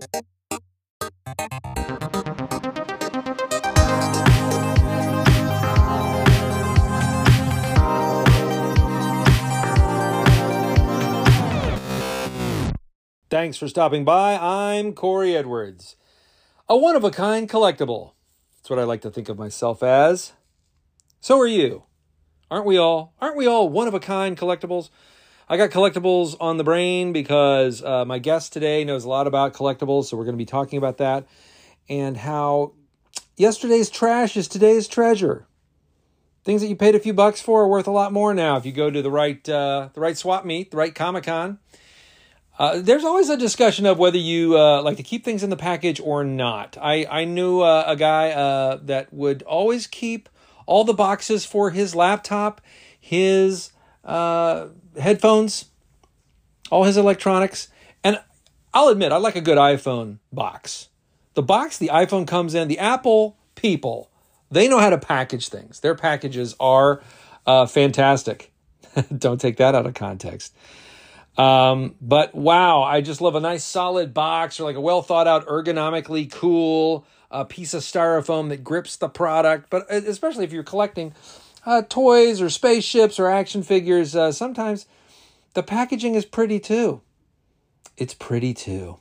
Thanks for stopping by. I'm Corey Edwards. A one of a kind collectible. That's what I like to think of myself as. So are you. Aren't we all? Aren't we all one of a kind collectibles? I got collectibles on the brain because uh, my guest today knows a lot about collectibles, so we're going to be talking about that and how yesterday's trash is today's treasure. Things that you paid a few bucks for are worth a lot more now if you go to the right uh, the right swap meet, the right Comic Con. Uh, there's always a discussion of whether you uh, like to keep things in the package or not. I I knew uh, a guy uh, that would always keep all the boxes for his laptop, his uh, headphones, all his electronics, and I'll admit I like a good iPhone box. The box the iPhone comes in, the Apple people, they know how to package things. Their packages are uh, fantastic. Don't take that out of context. Um, but wow, I just love a nice solid box or like a well thought out, ergonomically cool uh, piece of styrofoam that grips the product. But uh, especially if you're collecting uh, toys or spaceships or action figures, uh, sometimes the packaging is pretty too. It's pretty too.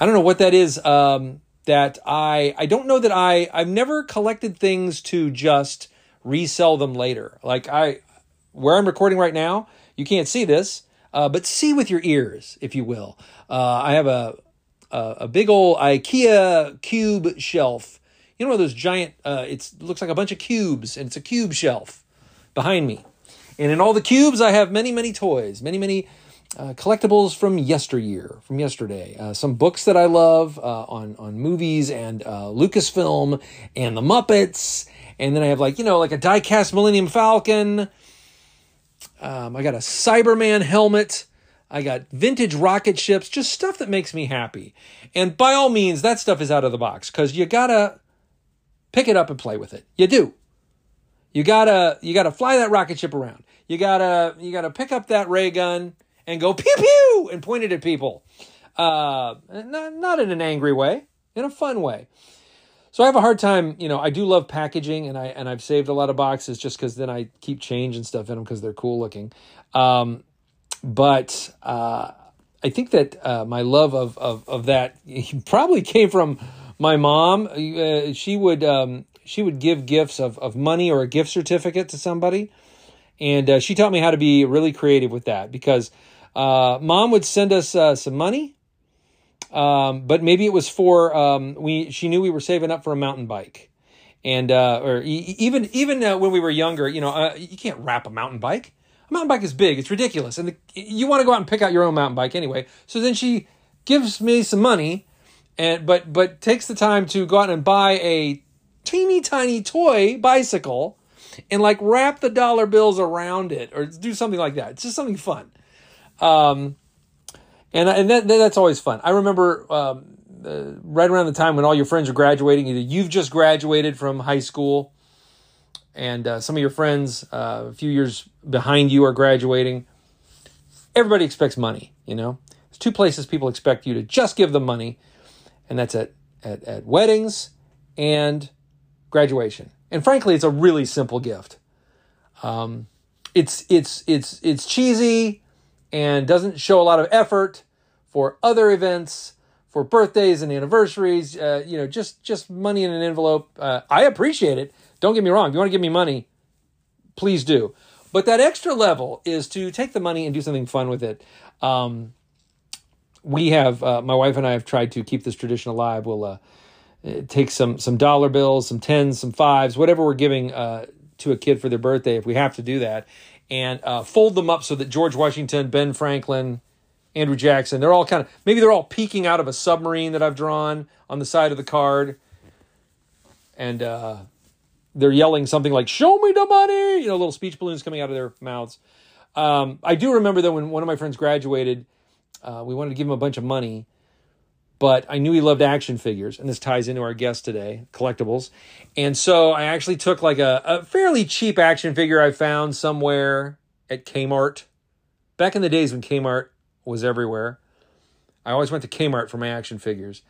I don't know what that is. Um, that I I don't know that I I've never collected things to just resell them later. Like I where I'm recording right now, you can't see this uh, but see with your ears, if you will. Uh, I have a, a, a big old IKEA cube shelf. You know, those giant. Uh, it looks like a bunch of cubes, and it's a cube shelf behind me. And in all the cubes, I have many, many toys, many, many uh, collectibles from yesteryear, from yesterday. Uh, some books that I love uh, on on movies and uh, Lucasfilm and the Muppets. And then I have like you know like a diecast Millennium Falcon. Um, I got a Cyberman helmet. I got vintage rocket ships, just stuff that makes me happy. And by all means, that stuff is out of the box because you gotta pick it up and play with it. You do. You gotta you gotta fly that rocket ship around. You gotta you gotta pick up that ray gun and go pew pew and point it at people. Uh, not not in an angry way, in a fun way. So I have a hard time, you know, I do love packaging and I and I've saved a lot of boxes just cuz then I keep change and stuff in them cuz they're cool looking. Um, but uh, I think that uh, my love of, of of that probably came from my mom. Uh, she would um, she would give gifts of of money or a gift certificate to somebody, and uh, she taught me how to be really creative with that because uh, mom would send us uh, some money um, but maybe it was for um, we. She knew we were saving up for a mountain bike, and uh, or e- even even uh, when we were younger, you know, you can't wrap a mountain bike. A mountain bike is big; it's ridiculous, and the, you want to go out and pick out your own mountain bike anyway. So then she gives me some money, and but but takes the time to go out and buy a teeny tiny toy bicycle, and like wrap the dollar bills around it, or do something like that. It's just something fun. Um, and and that, that's always fun. I remember um, uh, right around the time when all your friends are graduating. Either you've just graduated from high school, and uh, some of your friends uh, a few years behind you are graduating. Everybody expects money. You know, there's two places people expect you to just give them money, and that's at at, at weddings and graduation. And frankly, it's a really simple gift. Um, it's it's it's it's cheesy and doesn't show a lot of effort for other events, for birthdays and anniversaries. Uh, you know, just just money in an envelope. Uh, I appreciate it. Don't get me wrong. If you want to give me money, please do. But that extra level is to take the money and do something fun with it. Um, we have uh, my wife and I have tried to keep this tradition alive. We'll uh, take some some dollar bills, some tens, some fives, whatever we're giving uh, to a kid for their birthday, if we have to do that, and uh, fold them up so that George Washington, Ben Franklin, Andrew Jackson, they're all kind of maybe they're all peeking out of a submarine that I've drawn on the side of the card, and uh, they're yelling something like "Show me the money!" You know, little speech balloons coming out of their mouths. Um, I do remember though when one of my friends graduated, uh, we wanted to give him a bunch of money, but I knew he loved action figures, and this ties into our guest today, collectibles. And so I actually took like a, a fairly cheap action figure I found somewhere at Kmart. Back in the days when Kmart was everywhere. I always went to Kmart for my action figures,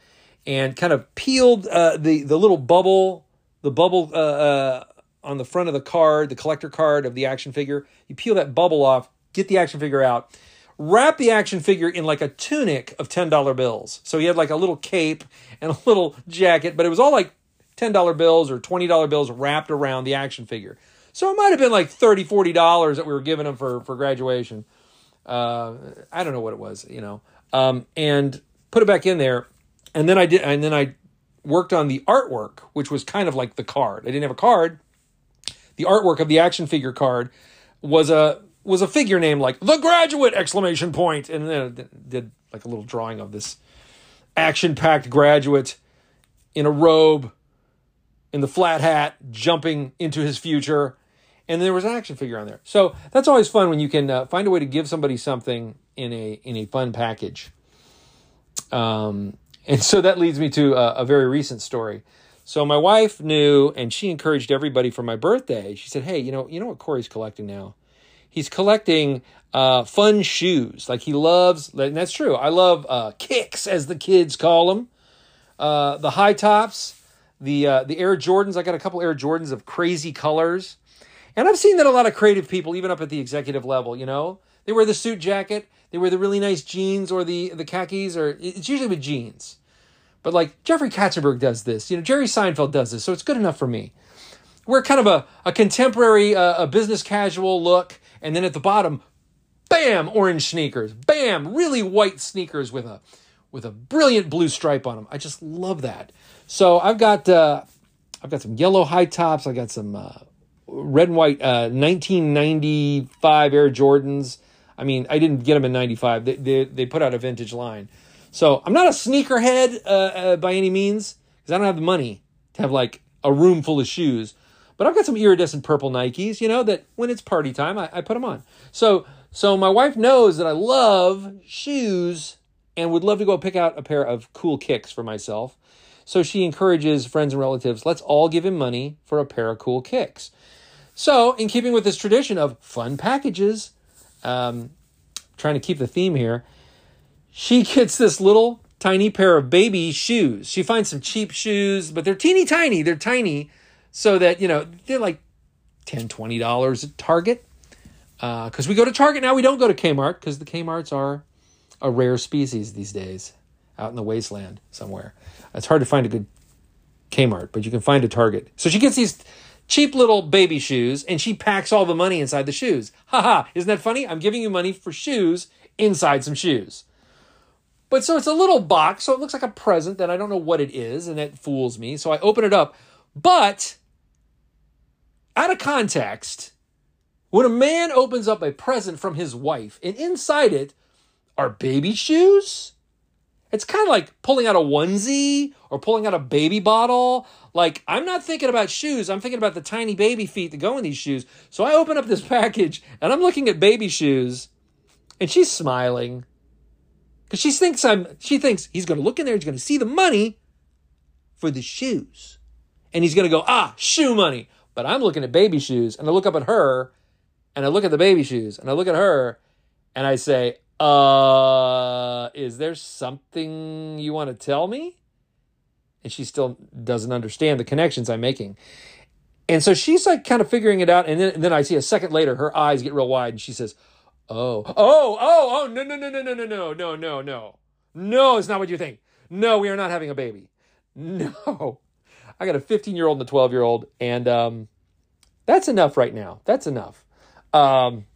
and kind of peeled uh, the the little bubble, the bubble uh, uh, on the front of the card, the collector card of the action figure. You peel that bubble off, get the action figure out, wrap the action figure in like a tunic of ten dollar bills. So he had like a little cape and a little jacket, but it was all like ten dollar bills or twenty dollar bills wrapped around the action figure. So it might have been like $30, 40 dollars that we were giving him for for graduation. Uh, I don't know what it was, you know. Um, and put it back in there, and then I did, and then I worked on the artwork, which was kind of like the card. I didn't have a card. The artwork of the action figure card was a was a figure name like the graduate exclamation point, and then did like a little drawing of this action packed graduate in a robe, in the flat hat, jumping into his future and there was an action figure on there. So that's always fun when you can uh, find a way to give somebody something in a in a fun package. Um, and so that leads me to a, a, very recent story. So my wife knew, and she encouraged everybody for my birthday. She said, "Hey, you know, you know what Corey's collecting now? He's collecting uh, fun shoes. Like he loves, and that's true. I love uh, kicks, as the kids call them, uh, the high tops, the uh, the Air Jordans. I got a couple Air Jordans of crazy colors." And I've seen that a lot of creative people, even up at the executive level, you know, they wear the suit jacket, they wear the really nice jeans or the the khakis, or it's usually with jeans. But like Jeffrey Katzenberg does this, you know, Jerry Seinfeld does this, so it's good enough for me. We're kind of a, a contemporary, uh, a business casual look, and then at the bottom, bam, orange sneakers, bam, really white sneakers with a with a brilliant blue stripe on them. I just love that. So I've got uh, I've got some yellow high tops. I got some uh, red and white uh, 1995 Air Jordans. I mean, I didn't get them in 95. They, they, they put out a vintage line. So I'm not a sneakerhead uh, uh, by any means because I don't have the money to have like a room full of shoes. But I've got some iridescent purple Nikes, you know, that when it's party time, I, I put them on. So, so my wife knows that I love shoes and would love to go pick out a pair of cool kicks for myself. So she encourages friends and relatives, let's all give him money for a pair of cool kicks. So, in keeping with this tradition of fun packages, um, trying to keep the theme here, she gets this little tiny pair of baby shoes. She finds some cheap shoes, but they're teeny tiny. They're tiny, so that, you know, they're like $10, $20 at Target. Because uh, we go to Target now, we don't go to Kmart because the Kmarts are a rare species these days out in the wasteland somewhere. It's hard to find a good Kmart, but you can find a Target. So she gets these cheap little baby shoes, and she packs all the money inside the shoes. Haha, isn't that funny? I'm giving you money for shoes inside some shoes. But so it's a little box, so it looks like a present that I don't know what it is, and it fools me. So I open it up. But out of context, when a man opens up a present from his wife, and inside it are baby shoes, it's kind of like pulling out a onesie or pulling out a baby bottle. Like, I'm not thinking about shoes. I'm thinking about the tiny baby feet that go in these shoes. So I open up this package and I'm looking at baby shoes and she's smiling because she thinks I'm, she thinks he's going to look in there, he's going to see the money for the shoes. And he's going to go, ah, shoe money. But I'm looking at baby shoes and I look up at her and I look at the baby shoes and I look at her and I say, uh, is there something you want to tell me? And she still doesn't understand the connections I'm making. And so she's like kind of figuring it out. And then, and then I see a second later, her eyes get real wide and she says, Oh, oh, oh, oh, no, no, no, no, no, no, no, no, no, no. No, it's not what you think. No, we are not having a baby. No. I got a 15 year old and a 12 year old, and um, that's enough right now. That's enough. Um,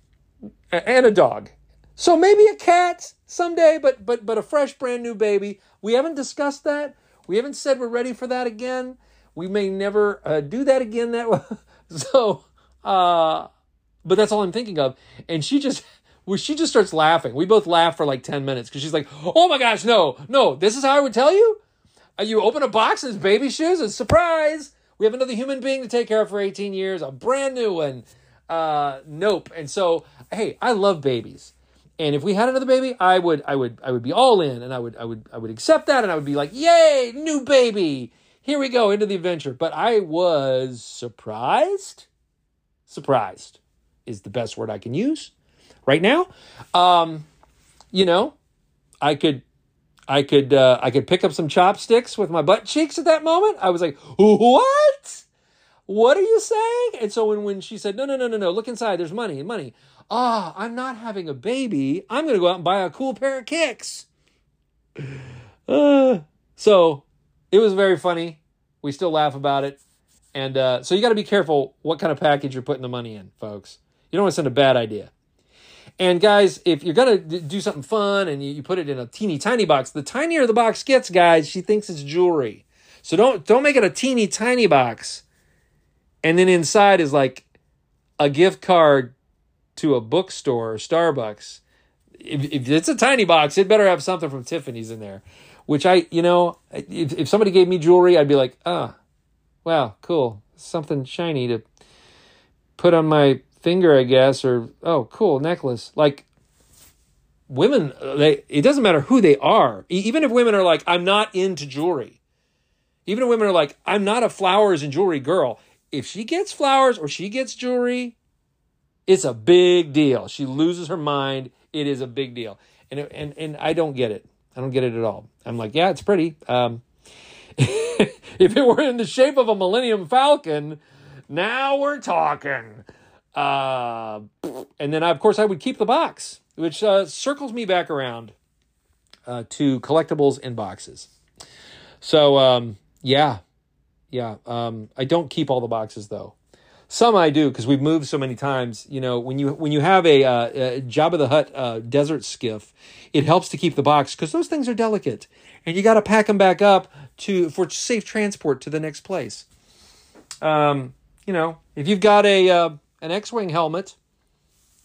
and a dog. So maybe a cat someday, but but but a fresh, brand new baby. We haven't discussed that. We haven't said we're ready for that again. We may never uh, do that again. That way. so, uh, but that's all I'm thinking of. And she just, well, she just starts laughing. We both laugh for like ten minutes because she's like, "Oh my gosh, no, no! This is how I would tell you. Uh, you open a box and it's baby shoes. And surprise! We have another human being to take care of for 18 years, a brand new one. Uh, nope. And so, hey, I love babies. And if we had another baby, I would I would I would be all in and I would I would I would accept that and I would be like, "Yay, new baby. Here we go into the adventure." But I was surprised. Surprised is the best word I can use right now. Um, you know, I could I could uh, I could pick up some chopsticks with my butt cheeks at that moment. I was like, what? What are you saying? And so when, when she said, no, no, no, no, no, look inside, there's money, money. Ah, I'm not having a baby. I'm to go out and buy a cool pair of kicks. Uh, so it was very funny. We still laugh about it. And uh, so you got to be careful what kind of package you're putting the money in, folks. You don't want to send a bad idea. And guys, if you're gonna do something fun and you, put it in a teeny tiny box, the tinier the box gets, guys, she thinks it's jewelry. So don't don't make it a teeny tiny box. And then inside is like a gift card to a bookstore or Starbucks. If, if it's a tiny box, it better have something from Tiffany's in there. Which I, you know, if, if somebody gave me jewelry, I'd be like, ah, oh, wow, cool, something shiny to put on my finger, I guess, or oh, cool necklace. Like women, they it doesn't matter who they are. Even if women are like, I'm not into jewelry. Even if women are like, I'm not a flowers and jewelry girl. If she gets flowers or she gets jewelry, it's a big deal. She loses her mind. It is a big deal. And and and I don't get it. I don't get it at all. I'm like, yeah, it's pretty. Um, if it were in the shape of a Millennium Falcon, now we're talking. Uh, and then, of course, I would keep the box, which uh, circles me back around uh, to collectibles in boxes. So, um, yeah, yeah. Um, I don't keep all the boxes though. Some I do because we've moved so many times. You know, when you when you have a, uh, a Jabba the Hutt uh, desert skiff, it helps to keep the box because those things are delicate, and you got to pack them back up to for safe transport to the next place. Um, you know, if you've got a uh, an X Wing helmet,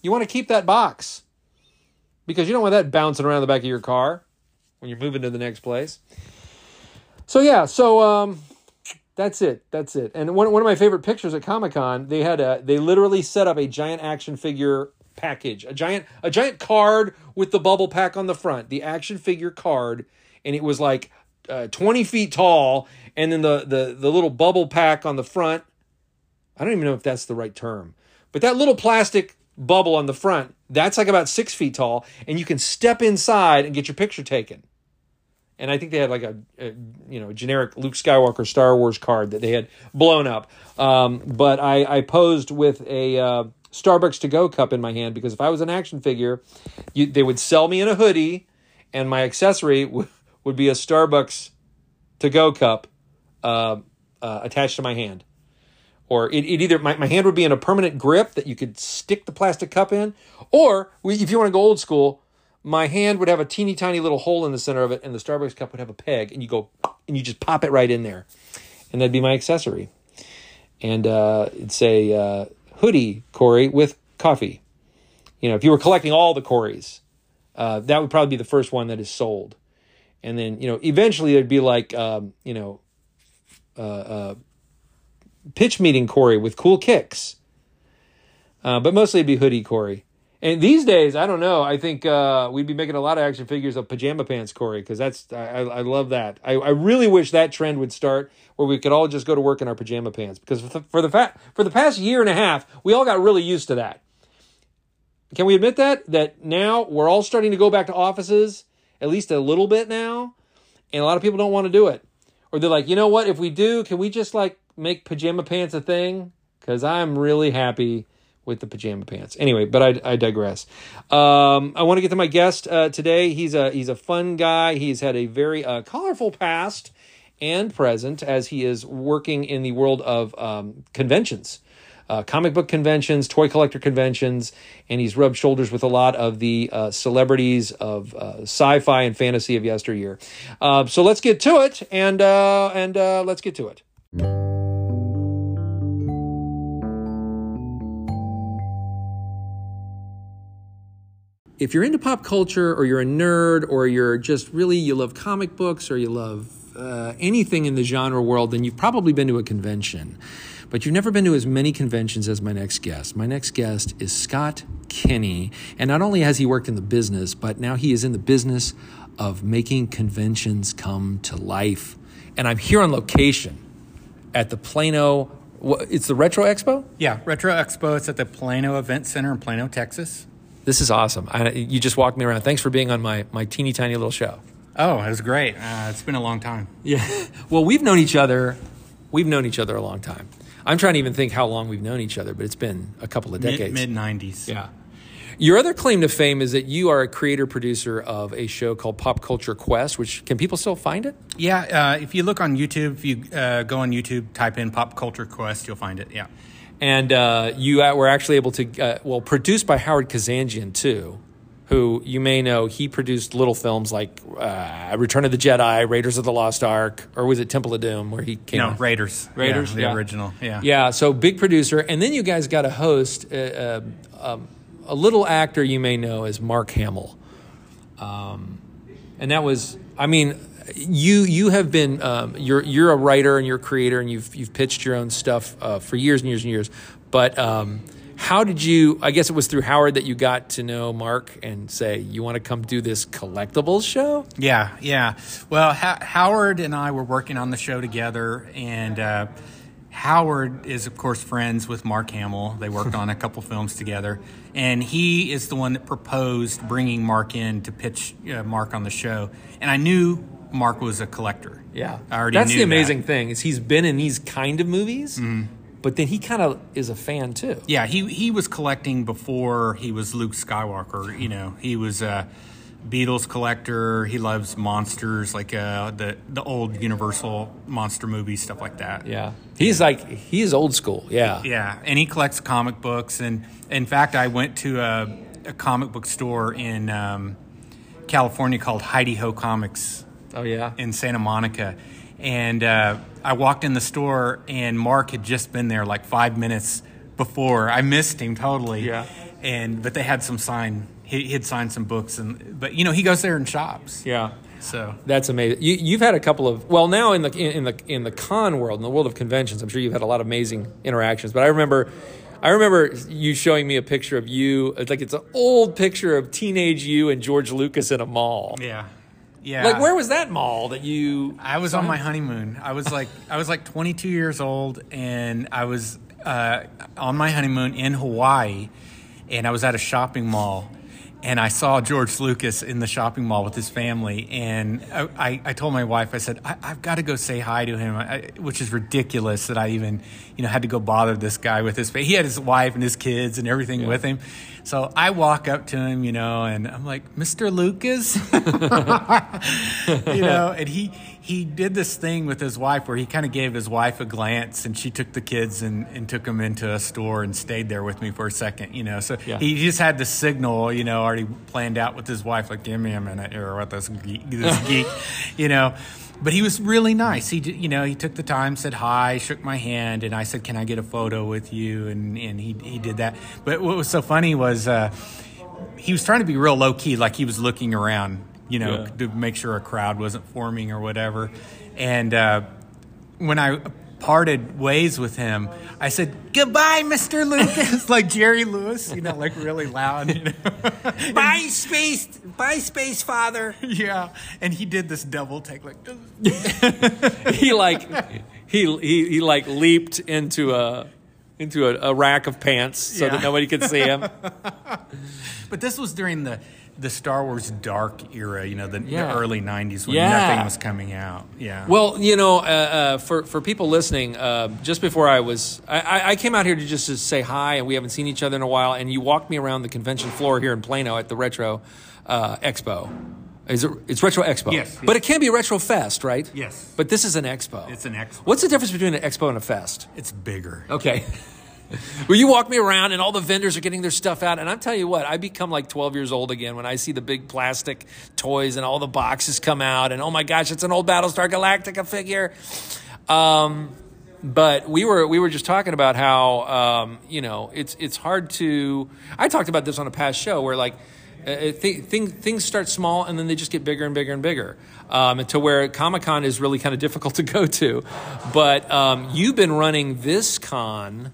you want to keep that box because you don't want that bouncing around the back of your car when you're moving to the next place. So, yeah, so um, that's it. That's it. And one, one of my favorite pictures at Comic Con, they had a, they literally set up a giant action figure package, a giant a giant card with the bubble pack on the front, the action figure card, and it was like uh, 20 feet tall, and then the the the little bubble pack on the front. I don't even know if that's the right term, but that little plastic bubble on the front, that's like about six feet tall, and you can step inside and get your picture taken. And I think they had like a, a you know generic Luke Skywalker Star Wars card that they had blown up. Um, but I, I posed with a uh, Starbucks to go cup in my hand because if I was an action figure, you, they would sell me in a hoodie, and my accessory w- would be a Starbucks to go cup uh, uh, attached to my hand or it, it either my, my hand would be in a permanent grip that you could stick the plastic cup in or if you want to go old school my hand would have a teeny tiny little hole in the center of it and the starbucks cup would have a peg and you go and you just pop it right in there. And that'd be my accessory. And uh, it's a uh, hoodie corey with coffee. You know if you were collecting all the corys uh, that would probably be the first one that is sold. And then you know eventually there'd be like um, you know uh, uh, pitch meeting Corey with cool kicks. Uh, but mostly it'd be hoodie Corey. And these days, I don't know. I think uh, we'd be making a lot of action figures of pajama pants Corey because that's I, I love that. I, I really wish that trend would start where we could all just go to work in our pajama pants because for the, for the fa- for the past year and a half, we all got really used to that. Can we admit that that now we're all starting to go back to offices at least a little bit now, and a lot of people don't want to do it, or they're like, you know what? If we do, can we just like make pajama pants a thing because I'm really happy with the pajama pants. Anyway, but I, I digress. Um, I want to get to my guest uh, today. He's a he's a fun guy. He's had a very uh, colorful past and present as he is working in the world of um, conventions. Uh, comic book conventions, toy collector conventions, and he's rubbed shoulders with a lot of the uh, celebrities of uh, sci-fi and fantasy of yesteryear. Uh, so let's get to it, and uh, and uh, let's get to it. If you're into pop culture or you're a nerd or you're just really you love comic books or you love uh, anything in the genre world then you've probably been to a convention. But you've never been to as many conventions as my next guest. My next guest is scott kinney. And not only has he worked in the business but now he is in the business of making conventions come to life. And i'm here on location at the plano it's the retro expo? Yeah retro expo. It's at the plano event center in plano texas this is awesome. I, you just walked me around. Thanks for being on my my teeny tiny little show. Oh, it was great. Uh, it's been a long time. Yeah. Well, we've known each other. We've known each other a long time. I'm trying to even think how long we've known each other, but it's been a couple of decades. Mid nineties. Yeah. Your other claim to fame is that you are a creator producer of a show called Pop Culture Quest, which can people still find it? Yeah. Uh, if you look on YouTube, if you uh, go on YouTube, type in Pop Culture Quest, you'll find it. Yeah. And uh, you uh, were actually able to, uh, well, produced by Howard Kazanjian too, who you may know. He produced little films like uh, Return of the Jedi, Raiders of the Lost Ark, or was it Temple of Doom, where he came? No? Raiders. Raiders, Yeah, the yeah. original. Yeah. Yeah, so big producer, and then you guys got a host, uh, uh, um, a little actor you may know as Mark Hamill, um, and that was, I mean, you you have been um, you're you're a writer and you're a creator and you've you've pitched your own stuff uh, for years and years and years, but. Um, how did you? I guess it was through Howard that you got to know Mark and say you want to come do this collectibles show. Yeah, yeah. Well, ha- Howard and I were working on the show together, and uh, Howard is, of course, friends with Mark Hamill. They worked on a couple films together, and he is the one that proposed bringing Mark in to pitch uh, Mark on the show. And I knew Mark was a collector. Yeah, I already That's the amazing that. thing is he's been in these kind of movies, but then he kind of is a fan too. Yeah, he he was collecting before he was Luke Skywalker. You know, he was a Beatles collector. He loves monsters, like uh, the the old Universal monster movies, stuff like that. Yeah, he's like he's old school. Yeah, Yeah, and he collects comic books. And in fact, I went to a, a comic book store in um, California called Heidi Ho Comics Oh yeah. in Santa Monica. And uh, I walked in the store, and Mark had just been there like five minutes before. I missed him totally. Yeah. And but they had some sign. He, had signed some books, and but you know he goes there and shops. yeah. So That's amazing. You, you've had a couple of well now in the in, in the in the con world in the world of conventions. I'm sure you've had a lot of amazing interactions. But I remember, I remember you showing me a picture of you. It's like it's an old picture of teenage you and George Lucas in a mall. yeah, yeah. Like where was that mall that you? I was on my honeymoon. I was like I was like 22 years old, and I was uh, on my honeymoon in Hawaii, and I was at a shopping mall, and I saw George Lucas in the shopping mall with his family, and I, I, told my wife, I said, I, I've got to go say hi to him, I, which is ridiculous that I even you know had to go bother this guy with his. He had his wife and his kids and everything with him. So I walk up to him, you know, and I'm like, Mr. Lucas, you know, and he he did this thing with his wife where he kind of gave his wife a glance and she took the kids and, and took them into a store and stayed there with me for a second, you know. So Yeah. he just had the signal, you know, already planned out with his wife, like, give me a minute here with this geek, this geek you know. But he was really nice. He, you know, he took the time, said hi, shook my hand, and I said, "Can I get a photo with you?" And and he he did that. But what was so funny was uh, he was trying to be real low key, like he was looking around, you know, Yeah. to make sure a crowd wasn't forming or whatever. And uh, when I parted ways with him, I said, "Goodbye, Mister Lucas," like Jerry Lewis, you know, like really loud. You know? Bye space, bye space, father. yeah, and he did this double take, like. he like he, he he like leaped into a into a, a rack of pants so Yeah. that nobody could see him. But this was during the the Star Wars dark era, you know, the, Yeah. the early '90s when Yeah. nothing was coming out. Yeah. Well, you know, uh, uh, for for people listening, uh, just before I was, I- I, came out here to just to say hi, and we haven't seen each other in a while. And you walked me around the convention floor here in Plano at the Retro uh, Expo. Is it? It's Retro Expo. Yes, but it can be Retro Fest, right? Yes. But this is an expo. it's an expo. What's the difference between an expo and a fest? It's bigger. Okay. Well, you walk me around and all the vendors are getting their stuff out. And I'm telling you what, I become like 12 years old again when I see the big plastic toys and all the boxes come out. And oh my gosh, it's an old Battlestar Galactica figure. Um, but we were we were just talking about how um, you know it's it's hard to. I talked about this on a past show where like uh, th- thing, things start small and then they just get bigger and bigger and bigger um, to where Comic Con is really kind of difficult to go to. But um, you've been running this con.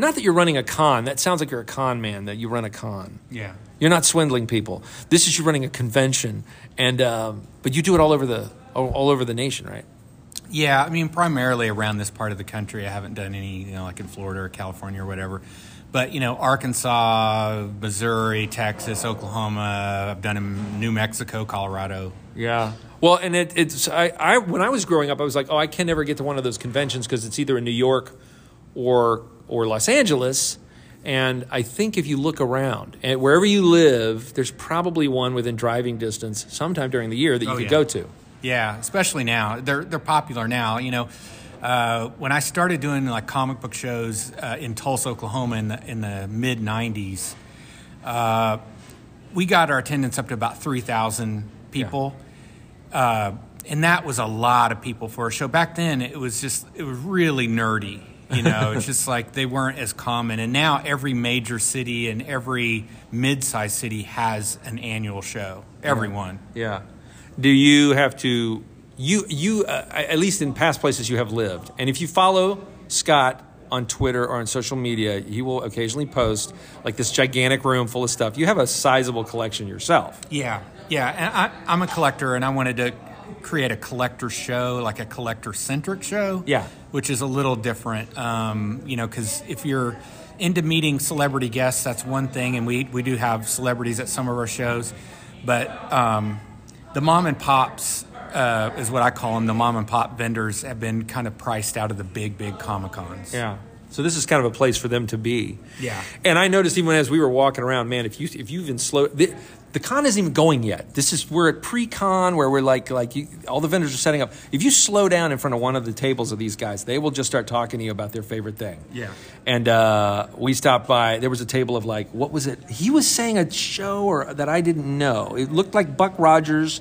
Not that you're running a con. That sounds like you're a con man. That you run a con. Yeah. You're not swindling people. This is you running a convention, and um, but you do it all over the all, all over the nation, right? Yeah, I mean, primarily around this part of the country. I haven't done any, you know, like in Florida or California or whatever. But, you know, Arkansas, Missouri, Texas, Oklahoma, I've done in New Mexico, Colorado. Yeah. Well, and it, it's I, I when I was growing up, I was like, oh, I can never get to one of those conventions because it's either in New York or or Los Angeles. And I think if you look around and wherever you live, there's probably one within driving distance sometime during the year that you Oh, could yeah. go to. Yeah, especially now. They're they're popular now. You know, uh, when I started doing like comic book shows uh, in Tulsa, Oklahoma, in the in the mid '90s, uh, we got our attendance up to about three thousand people, uh, and that was a lot of people for a show. Back then, it was just it was really nerdy. You know, it's just like they weren't as common. And now every major city and every mid-sized city has an annual show. Everyone. Yeah. Do you have to you you uh, at least in past places you have lived, and if you follow Scott on Twitter or on social media, he will occasionally post like this gigantic room full of stuff. You have a sizable collection yourself. Yeah, yeah. And I, I'm a collector, and I wanted to create a collector show, like a collector centric show. Yeah. which is a little different. Um, you know, because if you're into meeting celebrity guests, that's one thing, and we we do have celebrities at some of our shows, but um, the mom and pops. Uh, is what I call them. The mom and pop vendors have been kind of priced out of the big, big comic cons. Yeah. So this is kind of a place for them to be. Yeah. And I noticed even as we were walking around, man, if you if you've been slow, the, the con isn't even going yet. This is we're at pre-con where we're like like you, all the vendors are setting up. If you slow down in front of one of the tables of these guys, they will just start talking to you about their favorite thing. Yeah. And uh, we stopped by. There was a table of like what was it? He was saying a show or that I didn't know. It looked like Buck Rogers,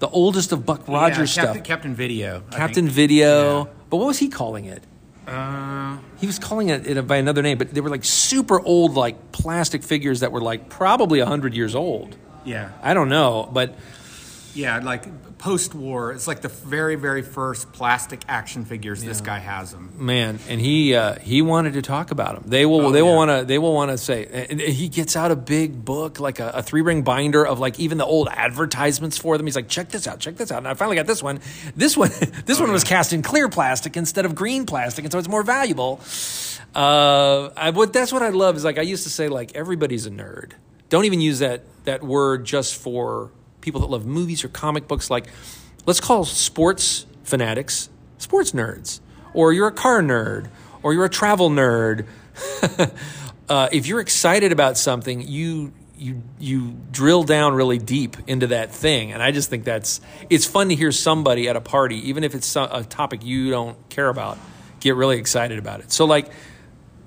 the oldest of Buck Rogers yeah, stuff. Captain, Captain Video. Captain. Video. Yeah. But what was he calling it? Uh, He was calling it, it by another name, but they were like super old, like plastic figures that were like probably hundred years old. Yeah. I don't know, but Yeah, like post-war, it's like the very, very first plastic action figures. This guy has them. man, and he uh, he wanted to talk about them. They will Oh, they will yeah. want to they will want to say. And he gets out a big book, like a, a three ring binder of like even the old advertisements for them. He's like, check this out, check this out. And I finally got this one. This one this one was cast in clear plastic instead of green plastic, and so it's more valuable. Uh, I, what that's what I love is like I used to say like everybody's a nerd. Don't even use that that word just for people that love movies or comic books. Like, let's call sports fanatics sports nerds, or you're a car nerd, or you're a travel nerd. uh, if you're excited about something, you you you drill down really deep into that thing, and I just think that's it's fun to hear somebody at a party, even if it's a topic you don't care about, get really excited about it. So like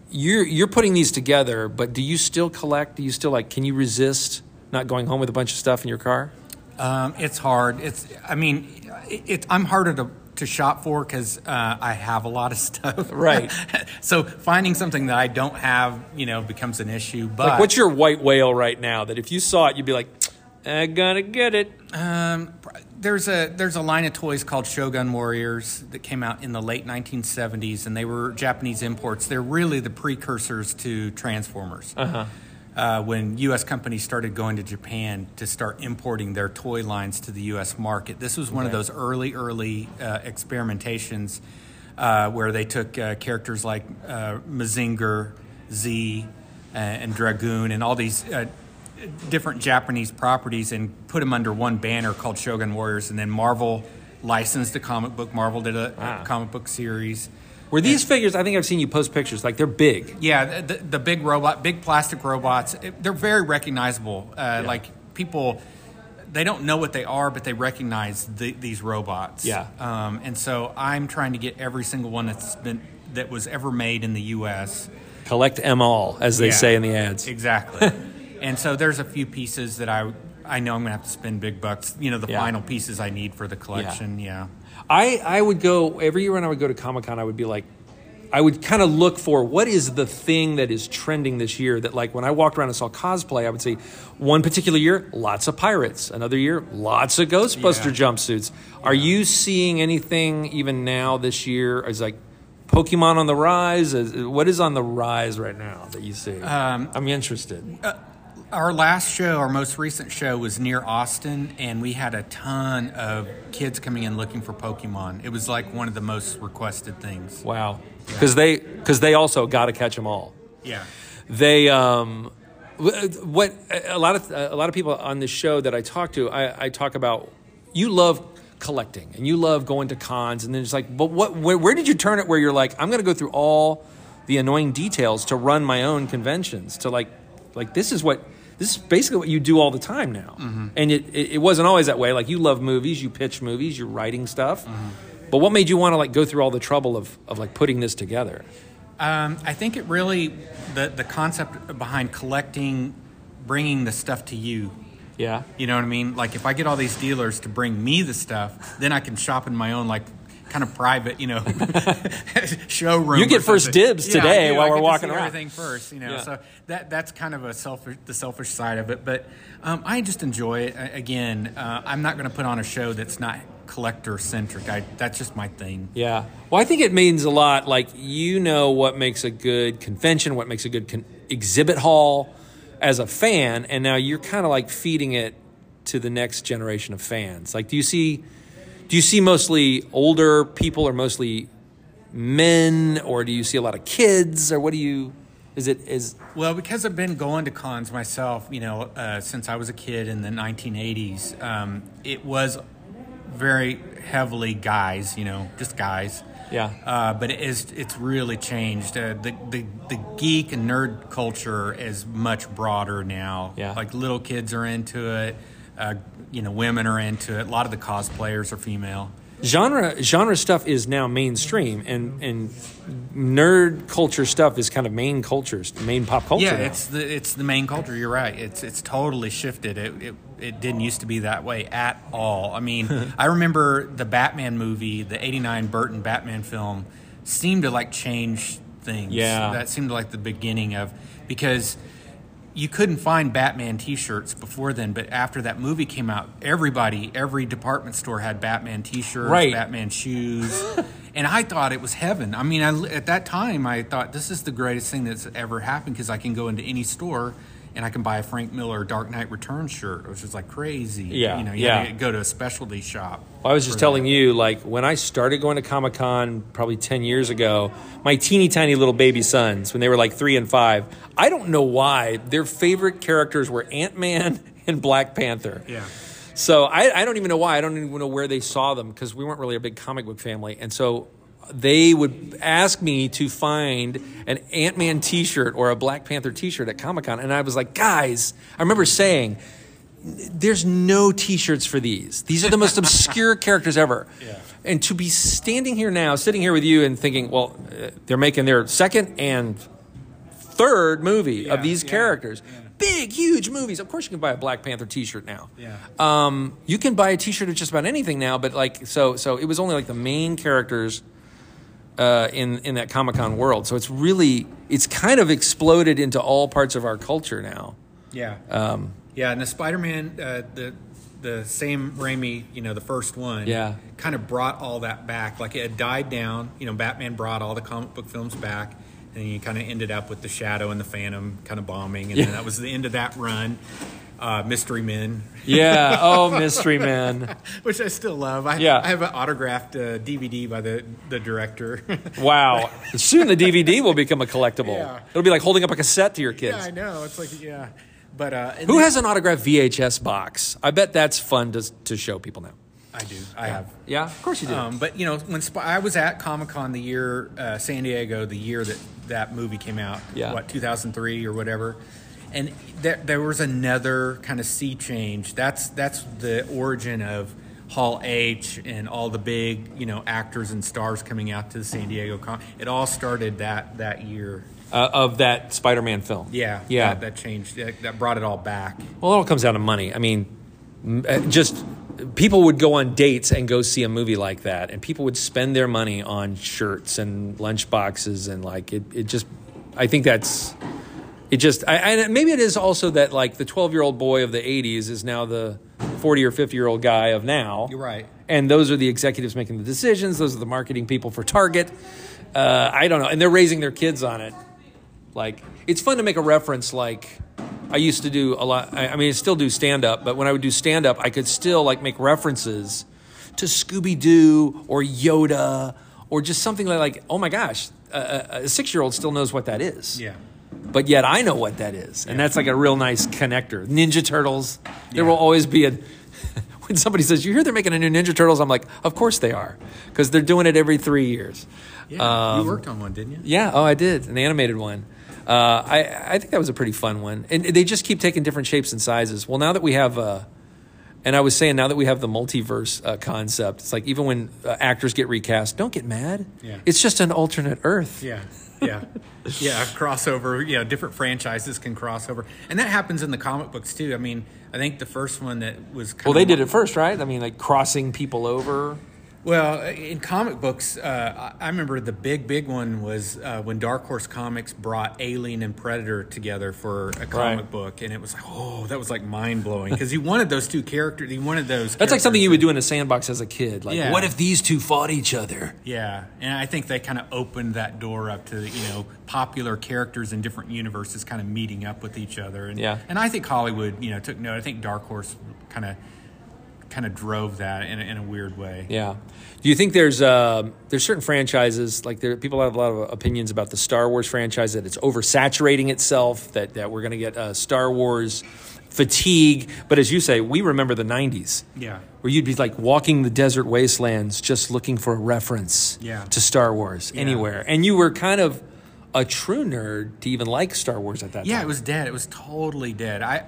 you're you're putting these together, but do you still collect? Do you still like? Can you resist not going home with a bunch of stuff in your car? Um, it's hard. It's. I mean, it, it, I'm harder to to shop for because uh, I have a lot of stuff. Right. so finding something that I don't have, you know, becomes an issue. But Like, what's your white whale right now? That if you saw it, you'd be like, I gotta get it. Um, there's a there's a line of toys called Shogun Warriors that came out in the late 1970s, and they were Japanese imports. They're really the precursors to Transformers. Uh-huh. Uh, when U.S. companies started going to Japan to start importing their toy lines to the U.S. market, this was one of those early, early uh, experimentations uh, where they took uh, characters like uh, Mazinger, Z, uh, and Dragun, and all these uh, different Japanese properties and put them under one banner called Shogun Warriors. And then Marvel licensed a comic book. Marvel did a, Wow. a comic book series. Were these figures? I think I've seen you post pictures. Like they're big. Yeah, the, the big robot, big plastic robots. it- they're very recognizable. Uh, Like people, they don't know what they are, but they recognize the, these robots. Yeah. Um, and so I'm trying to get every single one that's been that was ever made in the U.S. Collect them all, as they Yeah. say in the ads. Exactly. and so there's a few pieces that I I know I'm gonna have to spend big bucks. You know, the Yeah. final pieces I need for the collection. Yeah. I, I would go every year when I would go to Comic Con, I would be like, I would kind of look for what is the thing that is trending this year. That like when I walked around and saw cosplay, I would say one particular year, lots of pirates. Another year, lots of Ghostbuster Yeah. jumpsuits. Are you seeing anything even now this year? Is like Pokemon on the rise? Is, what is on the rise right now that you see? Um, I'm interested. Our last show, our most recent show, was near Austin, and we had a ton of kids coming in looking for Pokemon. It was like one of the most requested things. Wow, because they because they also got to catch them all. Yeah. they um what a lot of a lot of people on this show that I talk to I, I talk about you love collecting and you love going to cons and then it's like, but what? Where, where did you turn it? Where you're like, I'm going to go through all the annoying details to run my own conventions. To like, like this is what this is basically what you do all the time now. And it, it it wasn't always that way. Like you love movies, you pitch movies, you're writing stuff. But what made you want to like go through all the trouble of of like putting this together? Um, I think it really the the concept behind collecting, bringing the stuff to you. Yeah. You know what I mean? Like if I get all these dealers to bring me the stuff, then I can shop in my own like kind of private, you know, showroom. You get first dibs Yeah, today do. while I we're walking around. Everything first, you know. Yeah. So that that's kind of a selfish the selfish side of it. But um, I just enjoy it. Again, uh, I'm not going to put on a show that's not collector centric. I that's just my thing. Yeah. Well, I think it means a lot. Like you know what makes a good convention, what makes a good con- exhibit hall as a fan, and now you're kind of like feeding it to the next generation of fans. Like, do you see? Do you see mostly older people, or mostly men, or do you see a lot of kids, or what do you? Is it is? Well, because I've been going to cons myself, you know, uh, since I was a kid in the 1980s, um, it was very heavily guys, you know, just guys. Yeah. Uh, but it is, it's really changed. Uh, the, the, the geek and nerd culture is much broader now. Yeah. Like little kids are into it. You know, women are into it. A lot of the cosplayers are female. genre genre stuff is now mainstream and and nerd culture stuff is kind of main cultures main pop culture Yeah, now. it's the it's the main culture. You're right. It's it's totally shifted. It it, it didn't used to be that way at all. I mean, I remember the Batman movie, the '89 Burton Batman film, seemed to like change things. Yeah. that seemed like the beginning of because you couldn't find Batman T-shirts before then, but after that movie came out, everybody, every department store had Batman T-shirts, Right. Batman shoes, and I thought it was heaven. I mean, I, at that time, I thought this is the greatest thing that's ever happened because I can go into any store and I can buy a Frank Miller Dark Knight Returns shirt, which is like crazy. Yeah, you know, you yeah. to go to a specialty shop. Well, I was just telling that. you, like when I started going to Comic Con probably ten years ago, my teeny tiny little baby sons, when they were like three and five, I don't know why their favorite characters were Ant Man and Black Panther. Yeah. So I, I don't even know why. I don't even know where they saw them because we weren't really a big comic book family. And so they would ask me to find an Ant Man t shirt or a Black Panther t shirt at Comic Con. And I was like, guys, I remember saying, there's no t-shirts for these. These are the most obscure characters ever. Yeah. And to be standing here now, sitting here with you and thinking, well, uh, they're making their second and third movie Yeah, of these yeah, characters. Big, huge movies. Of course you can buy a Black Panther t-shirt now. Yeah. Um, you can buy a t-shirt of just about anything now, but like so so it was only like the main characters uh, in in that Comic-Con world. So it's really it's kind of exploded into all parts of our culture now. Yeah. Um, Yeah, and the Spider-Man, uh, the the Sam Raimi, you know, the first one, Yeah. kind of brought all that back. Like it had died down. You know, Batman brought all the comic book films back, and you kind of ended up with the Shadow and the Phantom kind of bombing, and Yeah. then that was the end of that run. Uh, Mystery Men, Yeah. Oh, Mystery Men. which I still love. I, Yeah. I have an autographed uh, DVD by the the director. Wow. Soon the DVD will become a collectible. Yeah. It'll be like holding up a cassette to your kids. yeah, I know. It's like yeah, but uh, Who then- has an autographed VHS box? I bet that's fun to, to show people now. I do. I have. Yeah, of course you do. Um, but you know, when Sp- I was at Comic Con the year uh, San Diego, the year that that movie came out, Yeah. what 2003 or whatever, and there there was another kind of sea change. That's that's the origin of Hall H and all the big you know actors and stars coming out to the San Diego Con. It all started that that year. uh, of that Spider-Man film. Yeah, Yeah. that, that changed. That, that brought it all back. Well, it all comes down to money. I mean, uh, just people would go on dates and go see a movie like that, and people would spend their money on shirts and lunch boxes, and like it. It just, I think that's, it just, I, and maybe it is also that like the twelve-year-old boy of the '80s is now the forty or fifty-year-old guy of now. You're right. And those are the executives making the decisions. Those are the marketing people for Target. Uh, I don't know, and they're raising their kids on it. Like it's fun to make a reference. Like I used to do a lot. I, I mean, I still do stand up, but when I would do stand up, I could still like make references to Scooby Doo or Yoda or just something like, like oh my gosh, a, a, a six year old still knows what that is. Yeah. But yet I know what that is, and that's like a real nice connector. Ninja Turtles. There Yeah. will always be a. when somebody says, "You hear they're making a new Ninja Turtles," I'm like, "Of course they are, because they're doing it every three years." Yeah, Um, you worked on one, didn't you? Yeah, oh, I did an animated one. Uh, I I think that was a pretty fun one, and they just keep taking different shapes and sizes. Well, now that we have, uh, and I was saying now that we have the multiverse uh, concept, it's like even when uh, actors get recast, don't get mad. Yeah. it's just an alternate Earth. Yeah, yeah, yeah. Crossover. You know, different franchises can cross over, and that happens in the comic books too. I mean, I think the first one that was kind Well, they did it first, right? I mean, like crossing people over. Well, in comic books, uh, I remember the big, big one was uh, when Dark Horse Comics brought Alien and Predator together for a comic Right. book, and it was like, oh, that was like mind blowing because he wanted those two characters. He wanted those. That's like something you would do in a sandbox as a kid. Like, Yeah. what if these two fought each other? Yeah, and I think they kind of opened that door up to you know popular characters in different universes kind of meeting up with each other. And, Yeah. and I think Hollywood, you know, took note. I think Dark Horse kind of kind of drove that in a, in a weird way. Yeah. Do you think there's uh, there's certain franchises like there people have a lot of opinions about the Star Wars franchise that it's oversaturating itself that that we're going to get uh, Star Wars fatigue, but as you say, we remember the 90s. Yeah. Where you'd be like walking the desert wastelands just looking for a reference Yeah. to Star Wars anywhere. And you were kind of a true nerd to even like Star Wars at that Yeah, time. Yeah, it was dead. It was totally dead. I,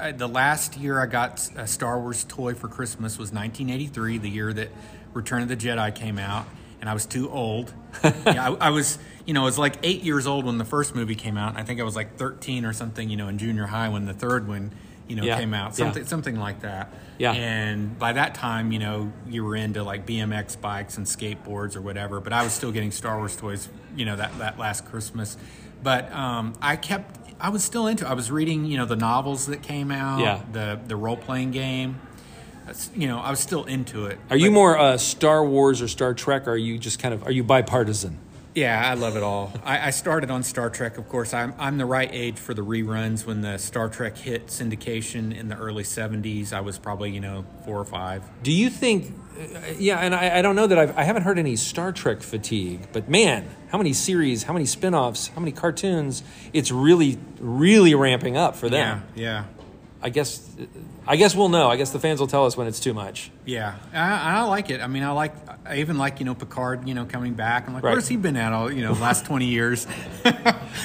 I, I the last year I got a Star Wars toy for Christmas was 1983, the year that Return of the Jedi came out, and I was too old. yeah, I, I was, you know, I was like eight years old when the first movie came out. I think I was like 13 or something, you know, in junior high when the third one, you know, Yeah, came out. yeah. Something, something like that. Yeah. And by that time, you know, you were into like BMX bikes and skateboards or whatever. But I was still getting Star Wars toys, you know, that that last Christmas. But um, I kept, I was still into. I was reading, you know, the novels that came out. Yeah. The the role playing game. You know, I was still into it. Are you more uh, Star Wars or Star Trek or are you just kind of are you bipartisan? Yeah, I love it all. I, I started on Star Trek, of course. I'm, I'm the right age for the reruns when the Star Trek hit syndication in the early 70s. I was probably, you know, four or five. Do you think? Uh, yeah, and I, I don't know that I've, I haven't heard any Star Trek fatigue, but man, how many series, how many spin-offs, how many cartoons? It's really, really ramping up for them. Yeah, yeah. I guess, I guess we'll know. I guess the fans will tell us when it's too much. Yeah, I, I like it. I mean, I like, I even like, you know, Picard, you know, coming back. I'm like, Right. where's he been at all, you know, last 20 years?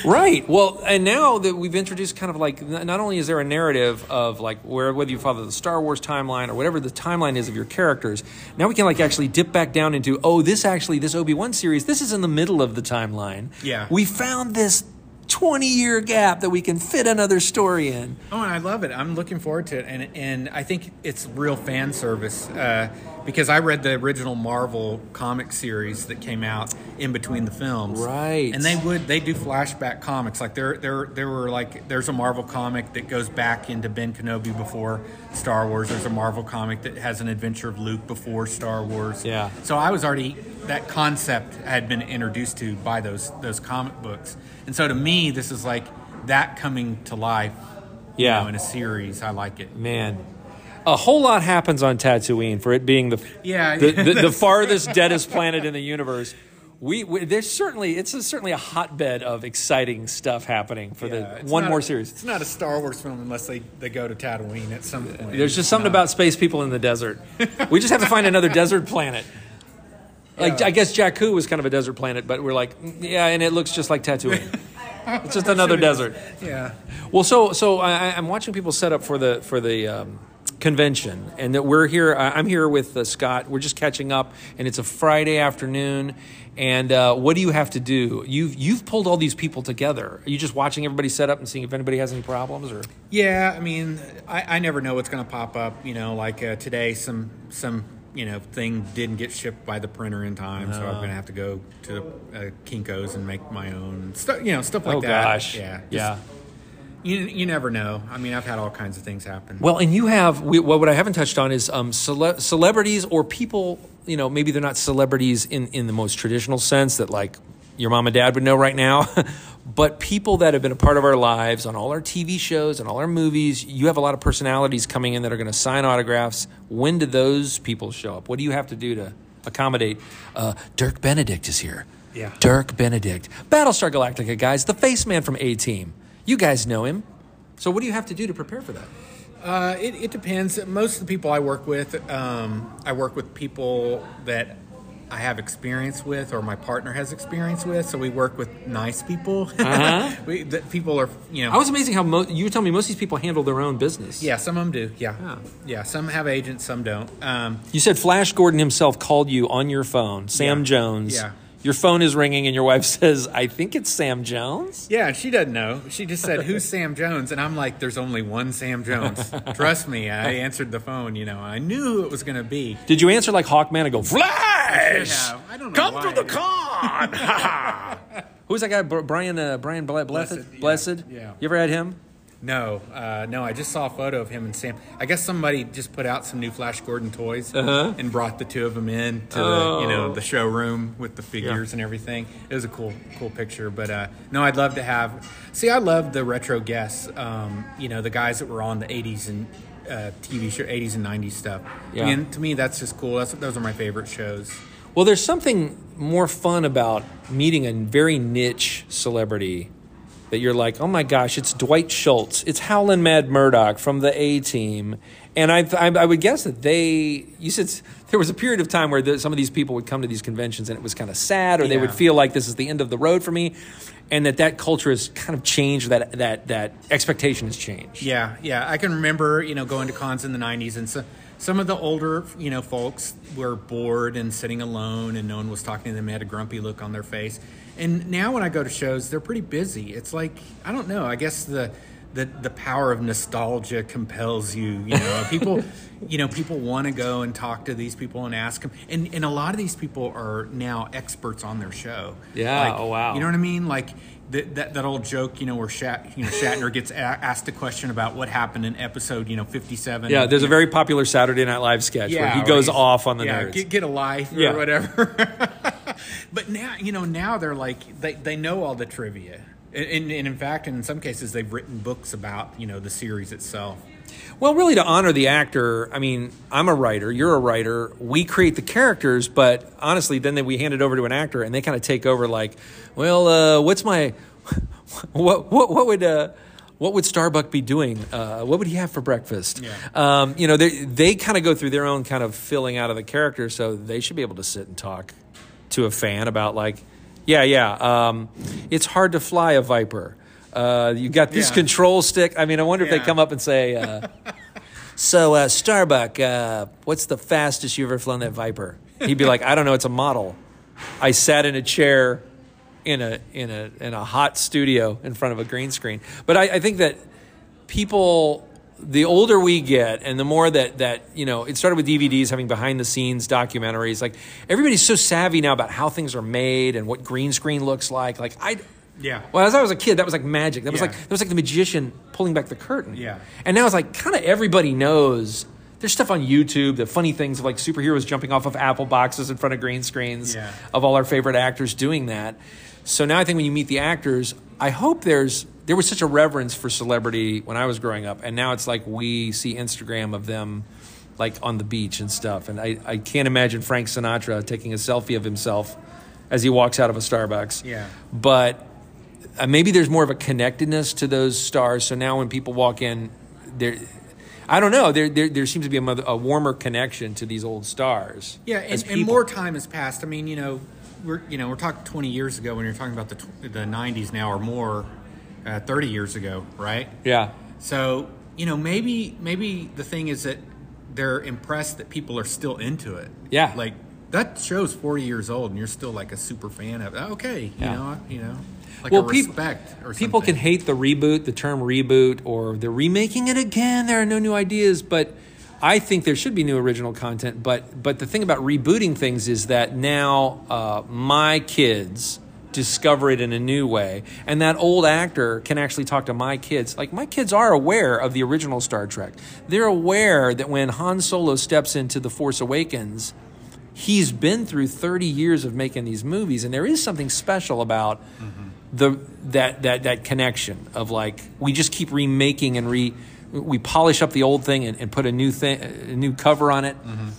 Right. Well, and now that we've introduced kind of like not only is there a narrative of like where whether you follow the Star Wars timeline or whatever the timeline is of your characters, now we can like actually dip back down into oh this actually this Obi Wan series this is in the middle of the timeline. Yeah. We found this twenty year gap that we can fit another story in. Oh, and I love it. I'm looking forward to it, and and I think it's real fan service uh, because I read the original Marvel comic series that came out in between the films. Right. And they would they do flashback comics like there there there were like there's a Marvel comic that goes back into Ben Kenobi before Star Wars. There's a Marvel comic that has an adventure of Luke before Star Wars. Yeah. So I was already that concept had been introduced to by those those comic books, and so to me this is like that coming to life. you Yeah. know, in a series, I like it. Man. A whole lot happens on Tatooine for it being the Yeah, the, the, the farthest deadest planet in the universe. We, we there's certainly it's a, certainly a hotbed of exciting stuff happening for Yeah, the one more a- series. It's not a Star Wars film unless they, they go to Tatooine at some point. There's just something about space people in the desert. We just have to find another desert planet. Like Yeah. I guess Jakku was kind of a desert planet, but we're like, mm, yeah, and it looks just like Tatooine. it's just another desert. Yeah. Well, so so I, I'm watching people set up for the for the um, convention, and that we're here. I'm here with uh, Scott. We're just catching up, and it's a Friday afternoon. And uh, what do you have to do? You've you've pulled all these people together. Are you just watching everybody set up and seeing if anybody has any problems, or Yeah, I mean, I, I never know what's going to pop up. You know, like uh, today, some some you know thing didn't get shipped by the printer in time, so I'm going to have to go to uh, Kinko's and make my own stuff. You know, stuff like oh that. gosh, yeah, just- yeah. You you never know. I mean, I've had all kinds of things happen. Well, and you have we, well, what I haven't touched on is um, cele- celebrities or people. You know, maybe they're not celebrities in in the most traditional sense that like your mom and dad would know right now, but people that have been a part of our lives on all our TV shows and all our movies. You have a lot of personalities coming in that are going to sign autographs. When do those people show up? What do you have to do to accommodate? Uh, Dirk Benedict is here. Yeah. Dirk Benedict, Battlestar Galactica guys, the face man from A Team. You guys know him. So what do you have to do to prepare for that? Uh, it, it depends. Most of the people I work with, um, I work with people that I have experience with, or my partner has experience with. So we work with nice people. Uh-huh. we, that people are, you know. I was amazing how mo- you were telling me most of these people handle their own business. yeah, some of them do. Yeah, Yeah. yeah. Some have agents, some don't. Um, You said Flash Gordon himself called you on your phone, Sam Yeah. Jones. Yeah. Your phone is ringing, and your wife says, "I think it's Sam Jones." yeah, she doesn't know. She just said, "Who's Sam Jones?" And I'm like, "There's only one Sam Jones. Trust me." I answered the phone. You know, I knew who it was going to be. Did you answer like Hawkman and go, "Flash, Yeah, I don't know come why. to the con"? Who's that guy? Brian uh, Brian Ble- Blessed. Blessed, yeah, Blessed. yeah. You ever had him? No, uh, no. I just saw a photo of him and Sam. I guess somebody just put out some new Flash Gordon toys Uh-huh. and brought the two of them in to the you Oh. know the showroom with the figures and everything. It was a cool cool picture. But uh, no, I'd love to have. See, I love the retro guests. Um, you know, the guys that were on the '80s and uh, TV show '80s and '90s stuff. Yeah. And to me, that's just cool. That's those are my favorite shows. Well, there's something more fun about meeting a very niche celebrity that you're like, oh my gosh, it's Dwight Schultz, it's Howlin' Mad Murdock from the A Team, and I, I, I would guess that they. You said there was a period of time where the, some of these people would come to these conventions and it was kind of sad, or they would feel like this is the end of the road for me, and that that culture has kind of changed. That that that expectation has changed. Yeah, yeah. I can remember, you know, going to cons in the '90s, and so, some of the older, you know, folks were bored and sitting alone, and no one was talking to them. They had a grumpy look on their face. And now, when I go to shows, they're pretty busy. It's like I don't know. I guess the the the power of nostalgia compels you. You know, people, you know, people want to go and talk to these people and ask them. And and a lot of these people are now experts on their show. Yeah, Like, oh, wow. You know what I mean? Like that that, that old joke, you know, where Shat, you know, Shatner gets a- asked a question about what happened in episode, you know, fifty-seven. Yeah, there's a very popular Saturday Night Live sketch where he goes off on the yeah, nerds. Get, get a life or Yeah. whatever. but now, you know, now they're like they they know all the trivia, and, and, in fact, in some cases, they've written books about you know the series itself. Well, really, to honor the actor, I mean, I'm a writer, you're a writer. We create the characters, but honestly, then we hand it over to an actor, and they kind of take over. Like, well, uh, what's my, what, what, what would, uh, what would Starbuck be doing? Uh, what would he have for breakfast? Yeah. Um, you know, they they kind of go through their own kind of filling out of the character, so they should be able to sit and talk to a fan about like, yeah, yeah, um, it's hard to fly a Viper. Uh, you got this Yeah. control stick. I mean, I wonder if they come up and say. Uh, so, uh, Starbuck, uh, what's the fastest you've ever flown that Viper? He'd be like, I don't know, it's a model. I sat in a chair in a in a in a hot studio in front of a green screen. But I, I think that people the older we get and the more that that you know it started with dvds having behind the scenes documentaries like everybody's so savvy now about how things are made and what green screen looks like like i Yeah. well as i was a kid that was like magic that was Yeah. like that was like the magician pulling back the curtain Yeah. and now it's like kind of everybody knows there's stuff on YouTube, the funny things of like superheroes jumping off of Apple boxes in front of green screens Yeah. of all our favorite actors doing that. So now I think when you meet the actors, I hope there's there was such a reverence for celebrity when I was growing up, and now it's like we see Instagram of them like on the beach and stuff. And I, I can't imagine Frank Sinatra taking a selfie of himself as he walks out of a Starbucks. Yeah. But uh, maybe there's more of a connectedness to those stars. So now when people walk in, there, I don't know. There, there, there seems to be a, mother, a warmer connection to these old stars. Yeah, and, and more time has passed. I mean, you know, we're you know we're talking 20 years ago when you're talking about the tw- the 90s now or more, uh, 30 years ago, right? Yeah. So you know maybe maybe the thing is that they're impressed that people are still into it. Yeah. like that show's 40 years old and you're still like a super fan of it. Okay, Yeah. you know, you know, like Well, a peop- respect or People can hate the reboot, the term reboot, or they're remaking it again. There are no new ideas, but I think there should be new original content. But but the thing about rebooting things is that now uh, my kids discover it in a new way, and that old actor can actually talk to my kids. Like my kids are aware of the original Star Trek. They're aware that when Han Solo steps into the Force Awakens he's been through 30 years of making these movies and there is something special about mm-hmm. the that that that connection of like we just keep remaking and re we polish up the old thing and, and put a new thing a new cover on it mm-hmm.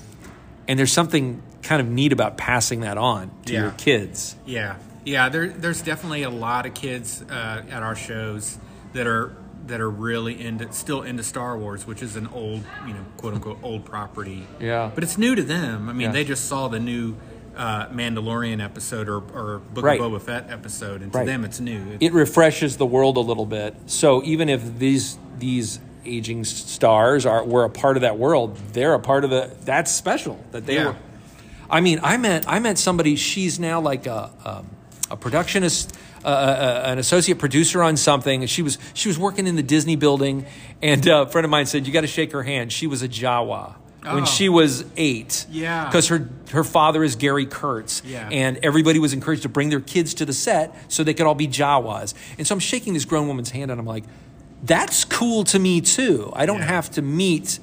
and there's something kind of neat about passing that on to Yeah. your kids Yeah, yeah. There, there's definitely a lot of kids uh, at our shows that are that are really into still into Star Wars, which is an old, you know, quote unquote old property. Yeah. But it's new to them. I mean, Yeah. they just saw the new uh, Mandalorian episode or, or Book Right. of Boba Fett episode, and to Right. them it's new. it refreshes the world a little bit. So even if these these aging stars are were a part of that world, they're a part of the. That's special that they Yeah. were. I mean, I met I met somebody. She's now like a um, a productionist, uh, uh, an associate producer on something. She was she was working in the Disney building, and uh, a friend of mine said you got to shake her hand. She was a Jawa. When Oh. she was eight, Yeah. because her her father is Gary Kurtz, Yeah. and everybody was encouraged to bring their kids to the set so they could all be Jawas. And so I'm shaking this grown woman's hand, and I'm like, "That's cool to me too. I don't Yeah. have to meet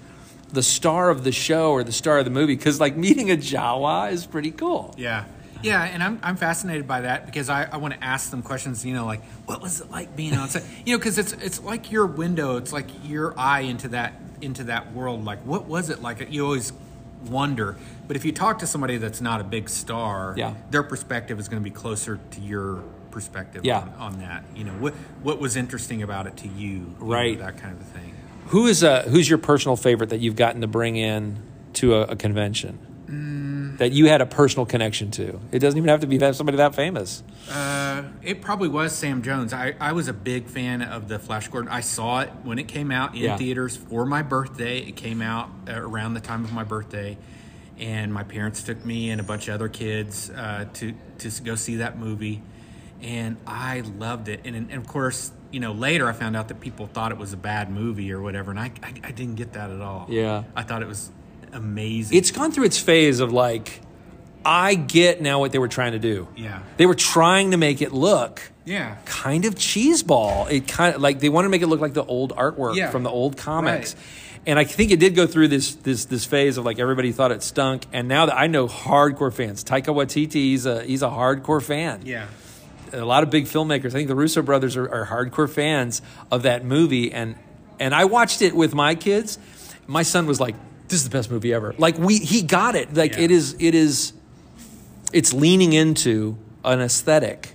the star of the show or the star of the movie because like meeting a Jawa is pretty cool." Yeah. Yeah, and I'm, I'm fascinated by that because I, I want to ask them questions, you know, like, what was it like being on set? You know, because it's it's like your window, it's like your eye into that into that world. Like, what was it like? You always wonder. But if you talk to somebody that's not a big star, Yeah. their perspective is going to be closer to your perspective Yeah. on, on that. You know, what what was interesting about it to you, you know, Right. that kind of a thing. Who is uh who's your personal favorite that you've gotten to bring in to a, a convention that you had a personal connection to? It doesn't even have to be that somebody that famous. Uh, it probably was Sam Jones. I, I was a big fan of the Flash Gordon. I saw it when it came out in Yeah. theaters for my birthday. It came out uh, around the time of my birthday, and my parents took me and a bunch of other kids uh, to to go see that movie, and I loved it. And, and of course, you know, later I found out that people thought it was a bad movie or whatever, and I I, I didn't get that at all. Yeah. I thought it was amazing. It's gone through its phase of like, I get now what they were trying to do. yeah, They were trying to make it look yeah. kind of cheeseball. It kind of like they wanted to make it look like the old artwork Yeah. from the old comics. Right. And I think it did go through this this this phase of like everybody thought it stunk, and now that I know hardcore fans, Taika Waititi, he's a he's a hardcore fan. Yeah. a lot of big filmmakers. I think the Russo brothers are, are hardcore fans of that movie, and and I watched it with my kids. My son was like, "This is the best movie ever." Like we, he got it. Like Yeah. it is, it is, it's leaning into an aesthetic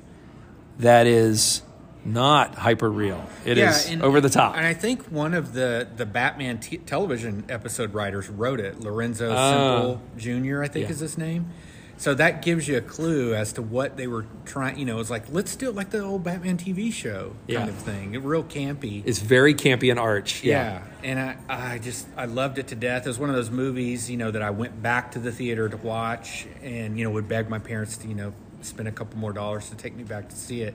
that is not hyper real. It is and- over the top. And I think one of the the Batman t- television episode writers wrote it. Lorenzo Oh. Semple Jr. I think Yeah. is his name. So that gives you a clue as to what they were trying. You know, it's like let's do it like the old Batman TV show kind Yeah. of thing. Real campy. it's very campy and arch. Yeah, and I, I just I loved it to death. It was one of those movies, you know, that I went back to the theater to watch, and you know would beg my parents to you know spend a couple more dollars to take me back to see it,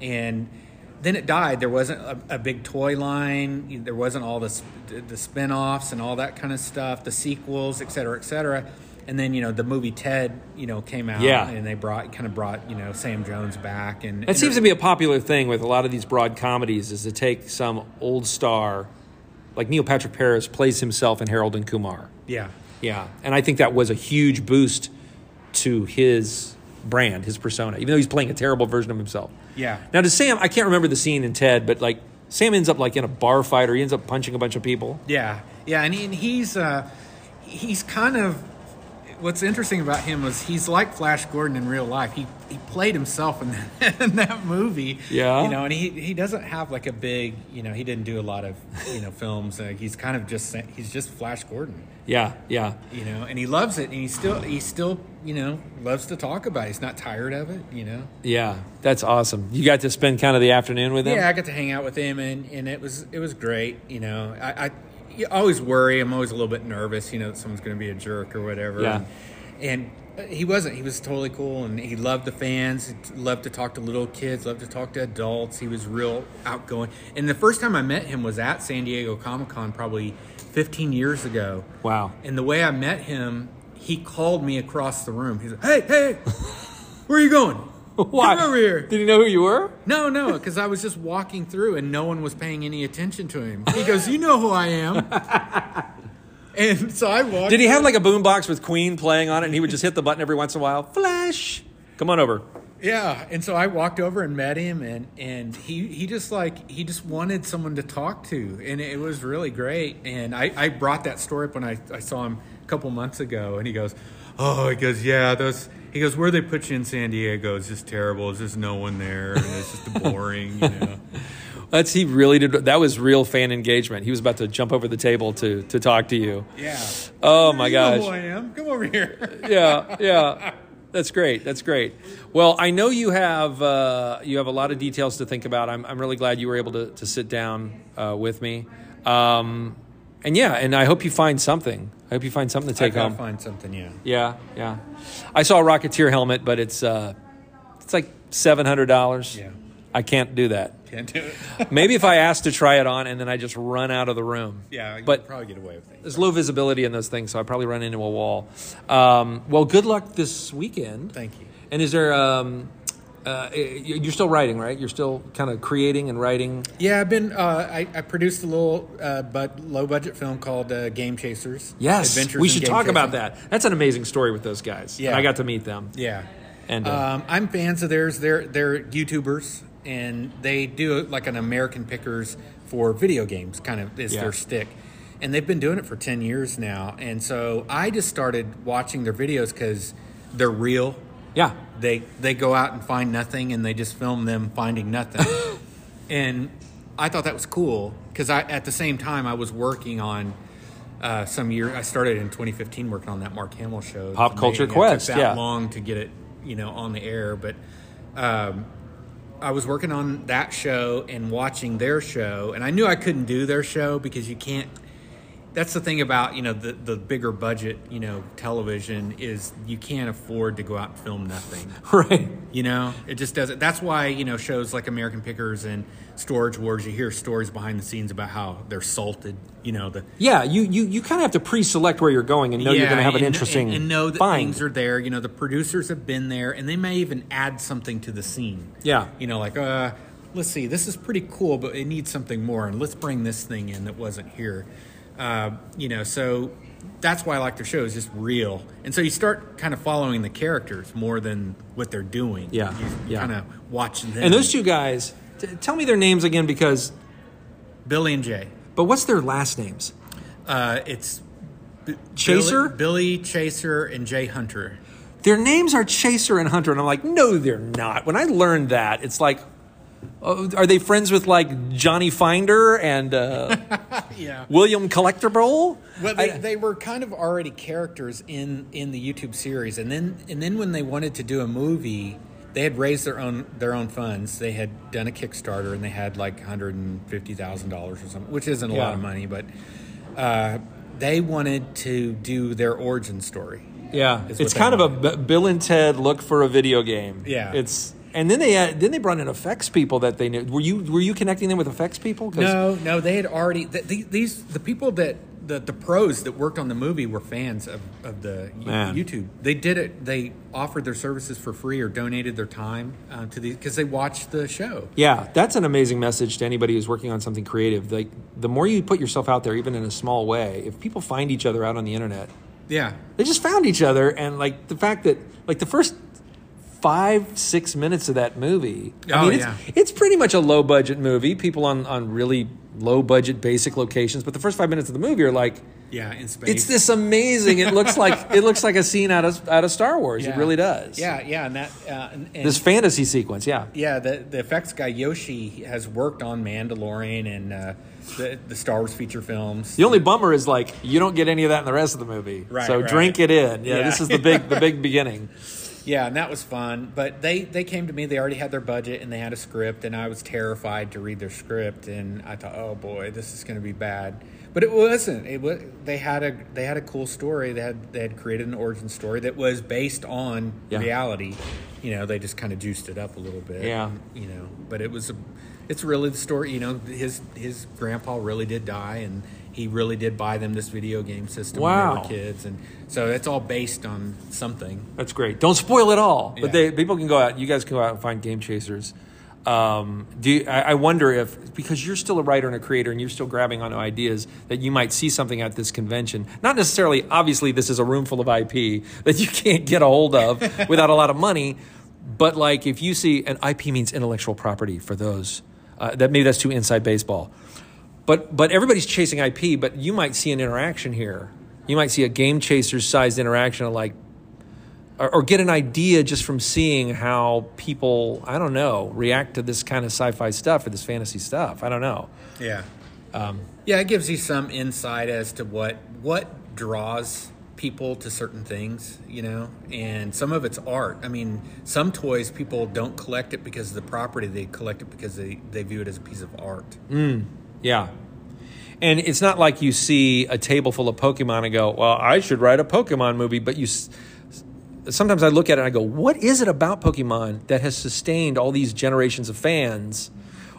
and then it died. There wasn't a, a big toy line. There wasn't all the the spin-offs and all that kind of stuff, the sequels, et cetera, et cetera. And then you know the movie Ted, you know, came out, Yeah. and they brought kind of brought you know Sam Jones back, and That seems to be a popular thing with a lot of these broad comedies is to take some old star, like Neil Patrick Harris plays himself in Harold and Kumar. yeah, Yeah, and I think that was a huge boost to his brand, his persona, even though he's playing a terrible version of himself. yeah. Now, to Sam, I can't remember the scene in Ted, but like Sam ends up like in a bar fight or he ends up punching a bunch of people. Yeah, yeah, and, he, and he's uh, he's kind of what's interesting about him was he's like Flash Gordon in real life. He he played himself in that, in that movie. Yeah. you know, and he he doesn't have like a big you know he didn't do a lot of you know films. Like he's kind of just he's just Flash Gordon. Yeah, yeah. You know, and he loves it, and he still he still you know loves to talk about. it. He's not tired of it. You know. Yeah, that's awesome. You got to spend kind of the afternoon with him? Yeah, I got to hang out with him, and, and it was it was great. You know, I, I you always worry. I'm always a little bit nervous. You know, that someone's going to be a jerk or whatever. Yeah. And, and he wasn't. He was totally cool, and he loved the fans. He loved to talk to little kids. Loved to talk to adults. He was real outgoing. And the first time I met him was at San Diego Comic Con, probably 15 years ago. Wow. And the way I met him, he called me across the room. He's like, "Hey, hey, where are you going? Why? Come over here." Did he know who you were? No, no, because I was just walking through and no one was paying any attention to him. He goes, "You know who I am." and so I walked. Did he have like a boombox with Queen playing on it and he would just hit the button every once in a while? Flash! Come on over. Yeah, and so I walked over and met him, and and he he just like he just wanted someone to talk to, and it was really great. And I I brought that story up when I I saw him a couple months ago, and he goes, "Oh, he goes, yeah, those." He goes, "Where they put you in San Diego is just terrible. There's just no one there, and it's just boring, you know." That's he really did. That was real fan engagement. He was about to jump over the table to to talk to you. Yeah. Oh my You know gosh. who I am. Come over here. yeah, yeah. That's great. That's great. Well, I know you have uh, you have a lot of details to think about. I'm I'm really glad you were able to to sit down uh, with me. Um, and yeah, and I hope you find something. I hope you find something to take home. find something. Yeah. Yeah, yeah. I saw a Rocketeer helmet, but it's uh, it's like seven hundred dollars. Yeah. I can't do that. Can't do it. Maybe if I ask to try it on and then I just run out of the room. yeah. You But- probably get away with it. There's low visibility in those things, so I probably run into a wall. Um, well, good luck this weekend. Thank you. And is there? Um, uh, you're still writing, right? You're still kind of creating and writing. Yeah, I've been. Uh, I, I produced a little, uh, but low budget film called uh, Game Chasers. Yes, Adventures we should talk about that. That's an amazing story with those guys. Yeah. and I got to meet them. Yeah. And uh, Um, I'm fans of theirs. They're they're YouTubers, and they do like an American Pickers for video games. Kind of is Yeah. their stick, and they've been doing it for ten years now. And so I just started watching their videos because they're real. Yeah, They they go out and find nothing, and they just film them finding nothing. and I thought that was cool because I at the same time I was working on. Uh, some year I started in 2015 working on that Mark Hamill show. Pop Culture. It Quest, that yeah. long to get it, you know, on the air. But um, I was working on that show and watching their show, and I knew I couldn't do their show because you can't. That's the thing about you know the the bigger budget you know television is you can't afford to go out and film nothing. right. You know, it just doesn't. That's why you know shows like American Pickers and Storage Wars, you hear stories behind the scenes about how they're salted. You know the Yeah, you you, you kind of have to pre-select where you're going and know you're going to have an and- interesting and, and know that find. things are there. You know, the producers have been there, and they may even add something to the scene. Yeah. you know, like uh, let's see, this is pretty cool, but it needs something more, and let's bring this thing in that wasn't here. Uh, you know, so that's why I like their show. It's just real, and so you start kind of following the characters more than what they're doing. Yeah, you, yeah. kind of watch them. and those two guys, t- tell me their names again because. Billy and Jay. But what's their last names? Uh, it's B- Chaser? Billy, Billy Chaser, and Jay Hunter. Their names are Chaser and Hunter, and I'm like, no, they're not. When I learned that, it's like, oh, are they friends with like Johnny Finder and uh, Yeah. William Collectible? Well, they, I- they were kind of already characters in in the YouTube series, and then and then when they wanted to do a movie, they had raised their own their own funds. They had done a Kickstarter, and they had like one hundred and fifty thousand dollars or something, which isn't a Yeah. lot of money, but uh, they wanted to do their origin story. yeah, it's kind of a Bill and Ted look for a video game. Yeah. it's and then they had, then they brought in effects people that they knew. Were you were you connecting them with effects people? No, no, they had already th- th- these the people that the, the pros that worked on the movie were fans of, of the Man. YouTube. They did it. They offered their services for free or donated their time uh, to the because they watched the show. Yeah, that's an amazing message to anybody who's working on something creative. Like the more you put yourself out there, even in a small way, if people find each other out on the internet, Yeah, they just found each other, and like the fact that like the first five six minutes of that movie, I Oh, mean, it's, yeah. it's pretty much a low budget movie. People on on really low budget basic locations, but the first five minutes of the movie are like. yeah, in space. It's this amazing. It looks like it looks like a scene out of out of Star Wars. It really does. Yeah, yeah, and that uh, and, and This fantasy sequence. Yeah. yeah, the the effects guy Yoshi has worked on Mandalorian and uh, the the Star Wars feature films. The only bummer is like you don't get any of that in the rest of the movie. Right, so right. drink it in. Yeah, Yeah. this is the big the big beginning. Yeah, and that was fun. But they they came to me. They already had their budget and they had a script, and I was terrified to read their script. And I thought, oh boy, this is going to be bad. But it wasn't. It was. They had a they had a cool story. They had they had created an origin story that was based on Yeah. reality. You know, they just kind of juiced it up a little bit. Yeah. You know, but it was a. It's really the story. You know, his his grandpa really did die, and he really did buy them this video game system when Wow. they were kids, and so it's all based on something. That's great. Don't spoil it all. But they people can go out. You guys can go out and find game chasers. Um, do you, I, I wonder if because you're still a writer and a creator and you're still grabbing onto ideas that you might see something at this convention. Not necessarily. Obviously, this is a room full of IP that you can't get a hold of without a lot of money. But like if you see an IP means intellectual property for those uh, that maybe that's too inside baseball. But but everybody's chasing IP. But you might see an interaction here. You might see a game chasers sized interaction of like or, or get an idea just from seeing how people I don't know react to this kind of sci-fi stuff or this fantasy stuff. I don't know. Yeah. Um, yeah, it gives you some insight as to what what draws people to certain things, you know, and some of it's art. I mean, some toys people don't collect it because of the property; they collect it because they they view it as a piece of art. Mm. Yeah. And it's not like you see a table full of Pokemon and go, "Well, I should write a Pokemon movie." But you, sometimes I look at it and I go, "What is it about Pokemon that has sustained all these generations of fans?"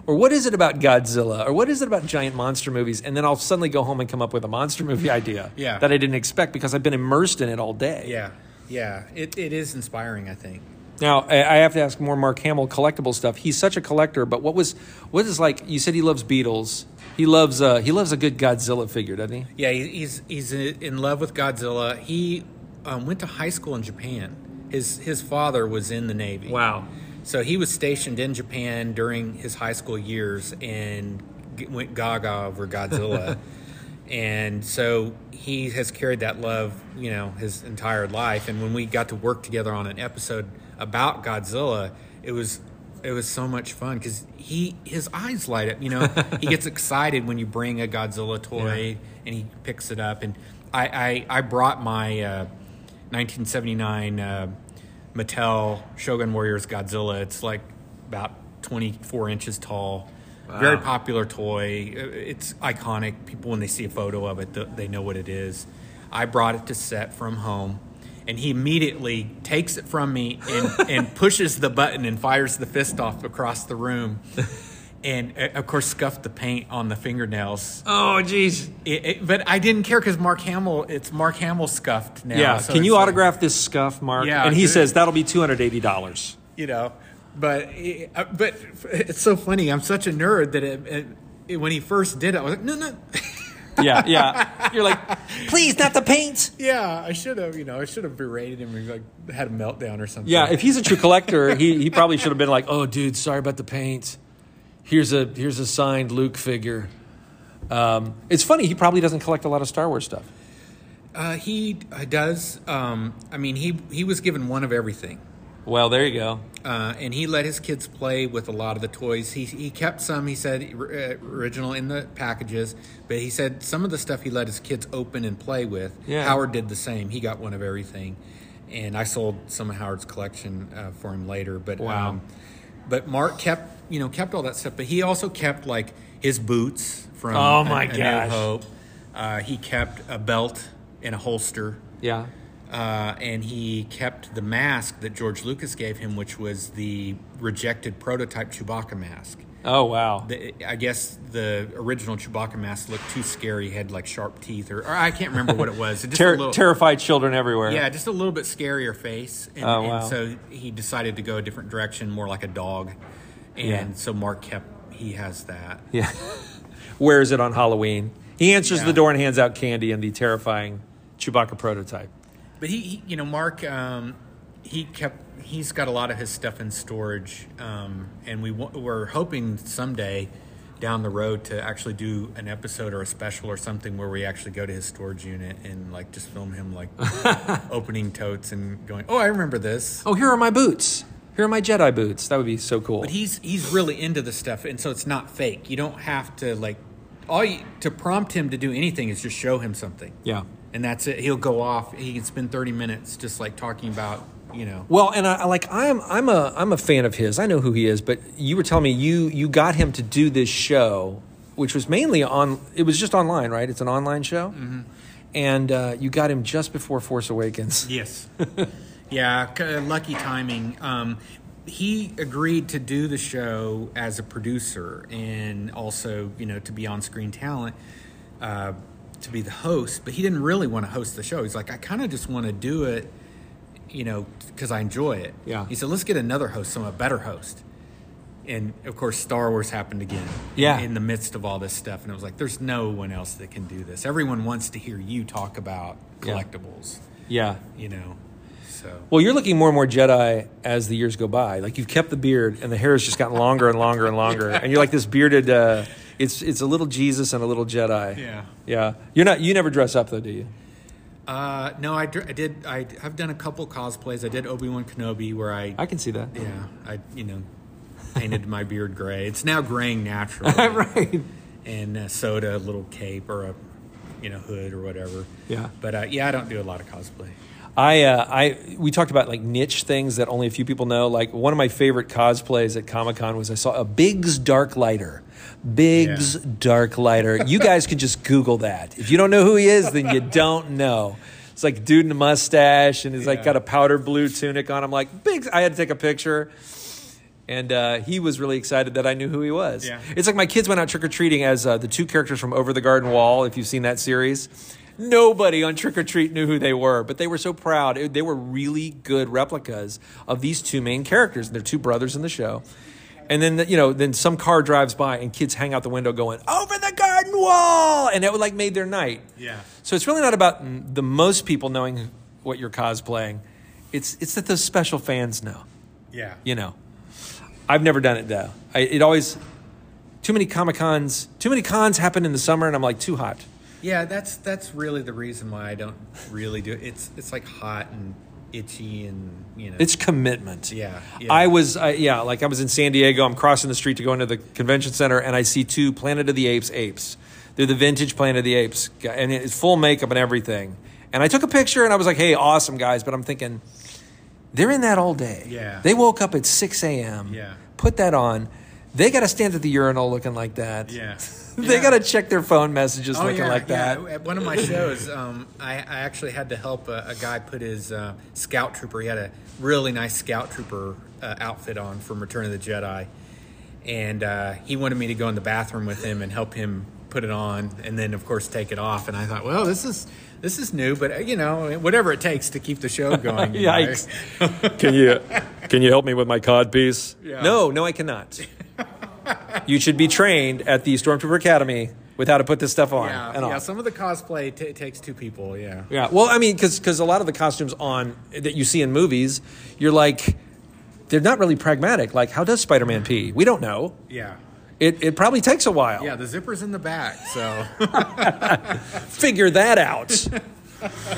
Or what is it about Godzilla? Or what is it about giant monster movies? And then I'll suddenly go home and come up with a monster movie idea Yeah. that I didn't expect because I've been immersed in it all day. Yeah, yeah, it, it is inspiring. I think. Now I I have to ask more Mark Hamill collectible stuff. He's such a collector, but what was what is like? You said he loves Beatles. He loves uh, he loves a good Godzilla figure, doesn't he? Yeah, he's he's in love with Godzilla. He um, went to high school in Japan. His his father was in the Navy. Wow. So he was stationed in Japan during his high school years and went gaga over Godzilla. and so he has carried that love, you know, his entire life. And when we got to work together on an episode about Godzilla, it was it was so much fun because he his eyes light up. You know, he gets excited when you bring a Godzilla toy and he picks it up. And I I, I brought my uh, 1979 uh, Mattel Shogun Warriors Godzilla. It's like about 24 inches tall. Very popular toy. Uh, It's iconic. People, when they see a photo of it, they know what it is. I brought it to set from home, and he immediately takes it from me and, and pushes the button and fires the fist off across the room. And uh, of course, scuffed the paint on the fingernails. Oh, jeez. But I didn't care because Mark Hamill, it's Mark Hamill scuffed now. Yeah. so Can you like- autograph this scuff, Mark? Yeah, And he says that'll be two hundred eighty dollars. you know but uh, but it's so funny i'm such a nerd that it, it, it- when he first did it i was like no no Yeah, yeah. You're like, please, not the paint. yeah i should have you know i should have berated him and like had a meltdown or something Yeah, if he's a true collector, he, he probably should have been like, "Oh, dude, sorry about the paint. Here's a here's a signed Luke figure." Um, it's funny. He probably doesn't collect a lot of Star Wars stuff. uh, he uh, does um, i mean he he was given one of everything Well, there you go. Uh, and he let his kids play with a lot of the toys. He, he kept some, he said, uh, original in the packages, but he said some of the stuff he let his kids open and play with. Yeah. Howard did the same. He got one of everything, and I sold some of Howard's collection uh, for him later. But Wow. um, but Mark kept you know kept all that stuff, but he also kept like his boots from Oh, A- my A New gosh. Hope. Uh, he kept a belt and a holster. Yeah. Uh, and he kept the mask that George Lucas gave him, which was the rejected prototype Chewbacca mask. Oh, wow. The, I guess the original Chewbacca mask looked too scary. Had like sharp teeth, or, or I can't remember what it was. Just a Ter- little, terrified children everywhere. yeah, just a little bit scarier face. And, Oh, wow. and so he decided to go a different direction, more like a dog. And Yeah. so Mark kept, he has that. Yeah. Wears it on Halloween. He answers Yeah. the door and hands out candy and the terrifying Chewbacca prototype. But he, he you know, Mark, um, he kept, he's got a lot of his stuff in storage, um, and we wa- we're hoping someday down the road to actually do an episode or a special or something where we actually go to his storage unit and like just film him like opening totes and going, oh, I remember this. Oh, here are my boots. Here are my Jedi boots. That would be so cool. But he's he's really into the stuff, and so it's not fake. You don't have to like all you, to prompt him to do anything is just show him something. yeah. And that's it. He'll go off. He can spend thirty minutes just like talking about you know. Well, and I like I'm I'm a I'm a fan of his. I know who he is, but you were telling me you you got him to do this show, which was mainly on. It was just online, right? It's an online show, Mm-hmm. and uh, you got him just before Force Awakens. Yes. yeah, c- lucky timing. Um, he agreed to do the show as a producer and also, you know, to be on screen talent, uh, to be the host, but he didn't really want to host the show. He's like, I kind of just want to do it, you know, because I enjoy it. Yeah. He said, let's get another host, some a better host. And of course, Star Wars happened again. Yeah. In the midst of all this stuff, and it was like, there's no one else that can do this. Everyone wants to hear you talk about Yeah. collectibles Yeah. you know. So Well, you're looking more and more Jedi as the years go by. Like you've kept the beard, and the hair has just gotten longer and longer and longer, and you're like this bearded. Uh, it's it's a little Jesus and a little Jedi. Yeah. Yeah. You're not. You never dress up though, do you? Uh, no, I, dr- I did. I have done a couple cosplays. I did Obi Wan Kenobi, where I, I can see that. yeah, I you know, painted my beard gray. It's now graying naturally. right. And uh, soda, a little cape or a, you know, hood or whatever. Yeah. But uh, yeah, I don't do a lot of cosplay. I, uh, I, we talked about like niche things that only a few people know. Like one of my favorite cosplays at Comic Con was I saw a Biggs Darklighter. Biggs Yeah. Darklighter. You guys can just Google that. If you don't know who he is, then you don't know. It's like dude in a mustache and he's like got a powder blue tunic on. I'm like Biggs. I had to take a picture. And uh, he was really excited that I knew who he was. Yeah. It's like my kids went out trick or treating as uh, the two characters from Over the Garden Wall. If you've seen that series, nobody on trick or treat knew who they were, but they were so proud. It- they were really good replicas of these two main characters. They're two brothers in the show. And then you know, then some car drives by and kids hang out the window going over the garden wall, and it would like made their night. Yeah. So it's really not about the most people knowing what you're cosplaying. It's it's that those special fans know Yeah. you know. I've never done it though. I, it always too many comic cons. Too many cons happen in the summer, and I'm like too hot. Yeah, that's that's really the reason why I don't really do it. It's it's like hot and itchy and you know. It's commitment. Yeah, yeah. I was, I, yeah, like I was in San Diego. I'm crossing the street to go into the convention center, and I see two Planet of the Apes apes. They're the vintage Planet of the Apes, guy- and it's full makeup and everything. And I took a picture, and I was like, "Hey, awesome guys!" But I'm thinking, they're in that all day. Yeah. They woke up at 6 a.m. Yeah. Put that on. They got to stand at the urinal looking like that. yeah. they Yeah. got to check their phone messages looking yeah, like that. Yeah. At one of my shows, um, I, I actually had to help a, a guy put his uh, scout trooper. He had a really nice scout trooper uh, outfit on from Return of the Jedi, and uh, he wanted me to go in the bathroom with him and help him put it on, and then of course take it off. And I thought, well, this is this is new, but uh, you know, whatever it takes to keep the show going. you know. Yikes. can you can you help me with my cod piece? Yeah. No, no, I cannot. you should be trained at the Stormtrooper Academy with how to put this stuff on Yeah, and yeah. Some of the cosplay t- takes two people. Yeah. Yeah. Well, I mean, because a lot of the costumes on that you see in movies, you're like, they're not really pragmatic. Like, how does Spider-Man pee? We don't know. Yeah. It it probably takes a while. Yeah, the zipper's in the back, so Figure that out.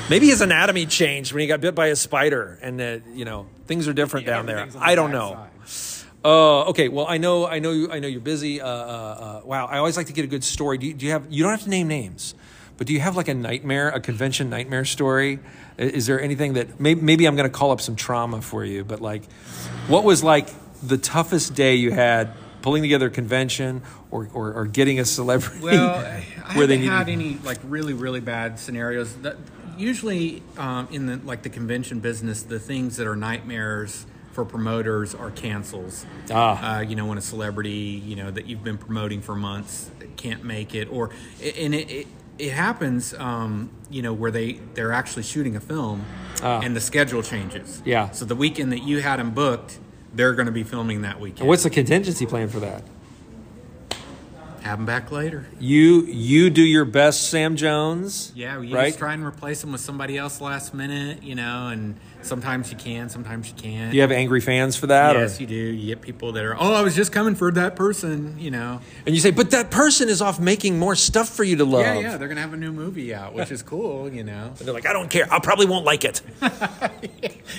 Maybe his anatomy changed when he got bit by a spider, and uh, you know things are different down there. The I don't know. side. Uh, okay, well, I know, I know, you, I know you're busy. Uh, uh, uh, wow, I always like to get a good story. Do you, do you have? You don't have to name names, but do you have like a nightmare, a convention nightmare story? Is there anything that maybe, maybe I'm going to call up some trauma for you? But like, what was like the toughest day you had pulling together a convention or or, or getting a celebrity? Well, I where they haven't need had any like really really bad scenarios. That, usually, um, in the like the convention business, the things that are nightmares for promoters are cancels. Ah. Uh, you know, when a celebrity you know that you've been promoting for months can't make it, or and it. it it happens, um, you know, where they they're actually shooting a film, Ah. and the schedule changes. Yeah. So the weekend that you had them booked, they're going to be filming that weekend. What's the contingency plan for that? Have them back later. You you do your best, Sam Jones. Yeah, you right. just try and replace them with somebody else last minute, you know, and sometimes you can, sometimes you can't. Do you have angry fans for that? or- yes, you do. You get people that are, oh, I was just coming for that person, you know. And you say, but that person is off making more stuff for you to love. Yeah, yeah, they're gonna have a new movie out, which is cool, you know. And they're like, I don't care. I probably won't like it.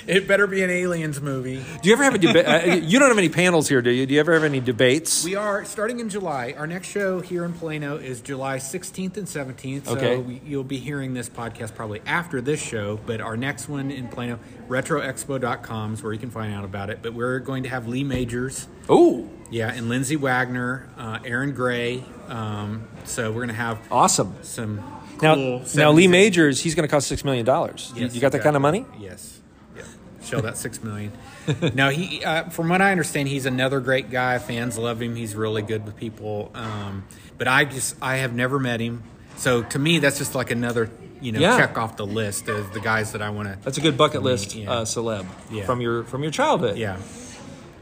It better be an aliens movie. Do you ever have a debate? uh, you don't have any panels here, do you? Do you ever have any debates? We are starting in July. Our next show here in Plano is July 16th and 17th. So Okay. we, you'll be hearing this podcast probably after this show, but our next one in Plano, retroexpo.com is where you can find out about it. But we're going to have Lee Majors. oh, Yeah, and Lindsay Wagner, uh, Erin Gray. Um, so we're going to have awesome. some Now, cool now Lee Majors, he's going to cost six million dollars. You, Yes, you got that kind of money? Yes. Yeah. Show that six million. now he. Uh, from what I understand, he's another great guy. Fans love him. He's really good with people. Um, but I just I have never met him. So to me, that's just like another you know Yeah. check off the list of the guys that I want to. That's a good bucket list Yeah. uh, celeb Yeah. from your from your childhood. Yeah.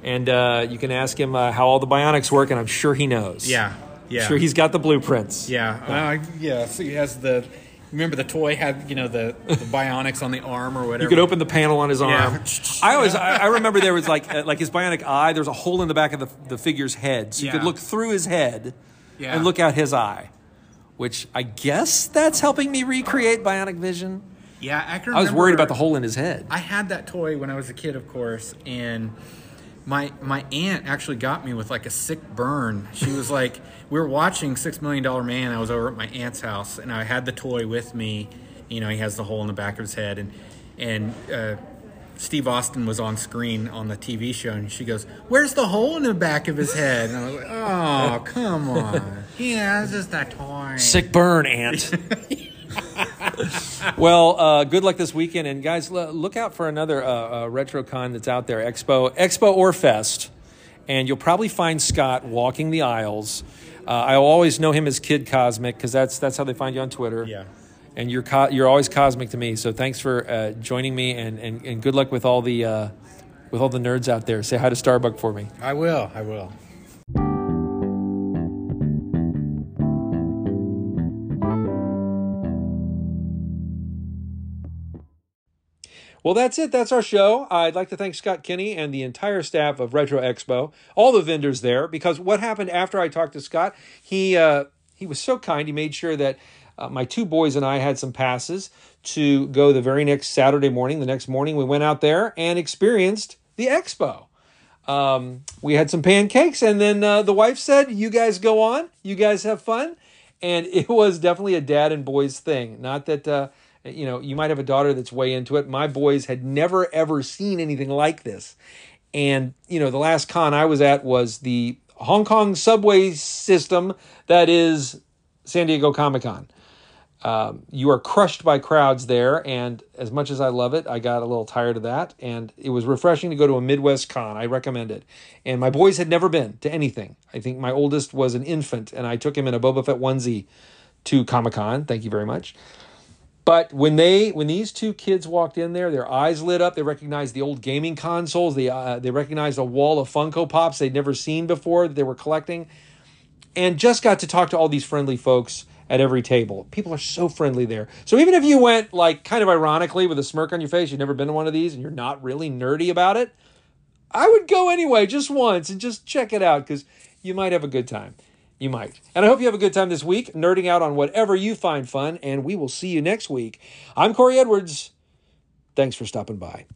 And uh, you can ask him uh, how all the bionics work, and I'm sure he knows. Yeah. Yeah. Sure, he's got the blueprints. Yeah. Uh, yeah. So he has the. Remember the toy had you know the, the bionics on the arm or whatever. You could open the panel on his arm. Yeah. I always, I, I remember there was like, uh, like his bionic eye. There was a hole in the back of the, the figure's head, so you could look through his head and look out his eye. Which I guess that's helping me recreate bionic vision. Yeah, I can I was worried about the hole in his head. I had that toy when I was a kid, of course, and my my aunt actually got me with like a sick burn. She was like, we were watching Six Million Dollar Man. I was over at my aunt's house, and I had the toy with me. You know, he has the hole in the back of his head, and and uh, Steve Austin was on screen on the TV show, and she goes, "Where's the hole in the back of his head?" And I was like, "Oh, come on, yeah, it's just that toy." Sick burn, Aunt. well, uh, good luck this weekend, and guys, l- look out for another uh, uh, RetroCon that's out there, Expo, Expo or Fest, and you'll probably find Scott walking the aisles. Uh, I always know him as Kid Cosmic because that's that's how they find you on Twitter. Yeah. And you're co- you're always cosmic to me. So thanks for uh, joining me, and, and, and good luck with all the uh, with all the nerds out there. Say hi to Starbuck for me. I will. I will. Well, that's it. That's our show. I'd like to thank Scott Kinney and the entire staff of Retro Expo, all the vendors there, because what happened after I talked to Scott, he uh, he was so kind. He made sure that uh, my two boys and I had some passes to go the very next Saturday morning. The next morning, we went out there and experienced the expo. Um, we had some pancakes, and then uh, the wife said, "You guys go on. You guys have fun." And it was definitely a dad and boys thing. Not that uh, you know you might have a daughter that's way into it. My boys had never ever seen anything like this, and you know the last con I was at was the Hong Kong subway system that is San Diego Comic Con um, you are crushed by crowds there and as much as i love it i got a little tired of that and it was refreshing to go to a midwest con. I recommend it. And my boys had never been to anything. I think my oldest was an infant and i took him in a boba fett onesie to comic-con. Thank you very much. But when they when these two kids walked in there their eyes lit up. They recognized the old gaming consoles. They uh, they recognized a wall of funko pops they'd never seen before that they were collecting and just got to talk to all these friendly folks at every table. People are so friendly there. So even if you went like kind of ironically with a smirk on your face, you've never been to one of these and you're not really nerdy about it, I would go anyway just once and just check it out because you might have a good time. You might. And I hope you have a good time this week, nerding out on whatever you find fun, and we will see you next week. I'm Corey Edwards. Thanks for stopping by.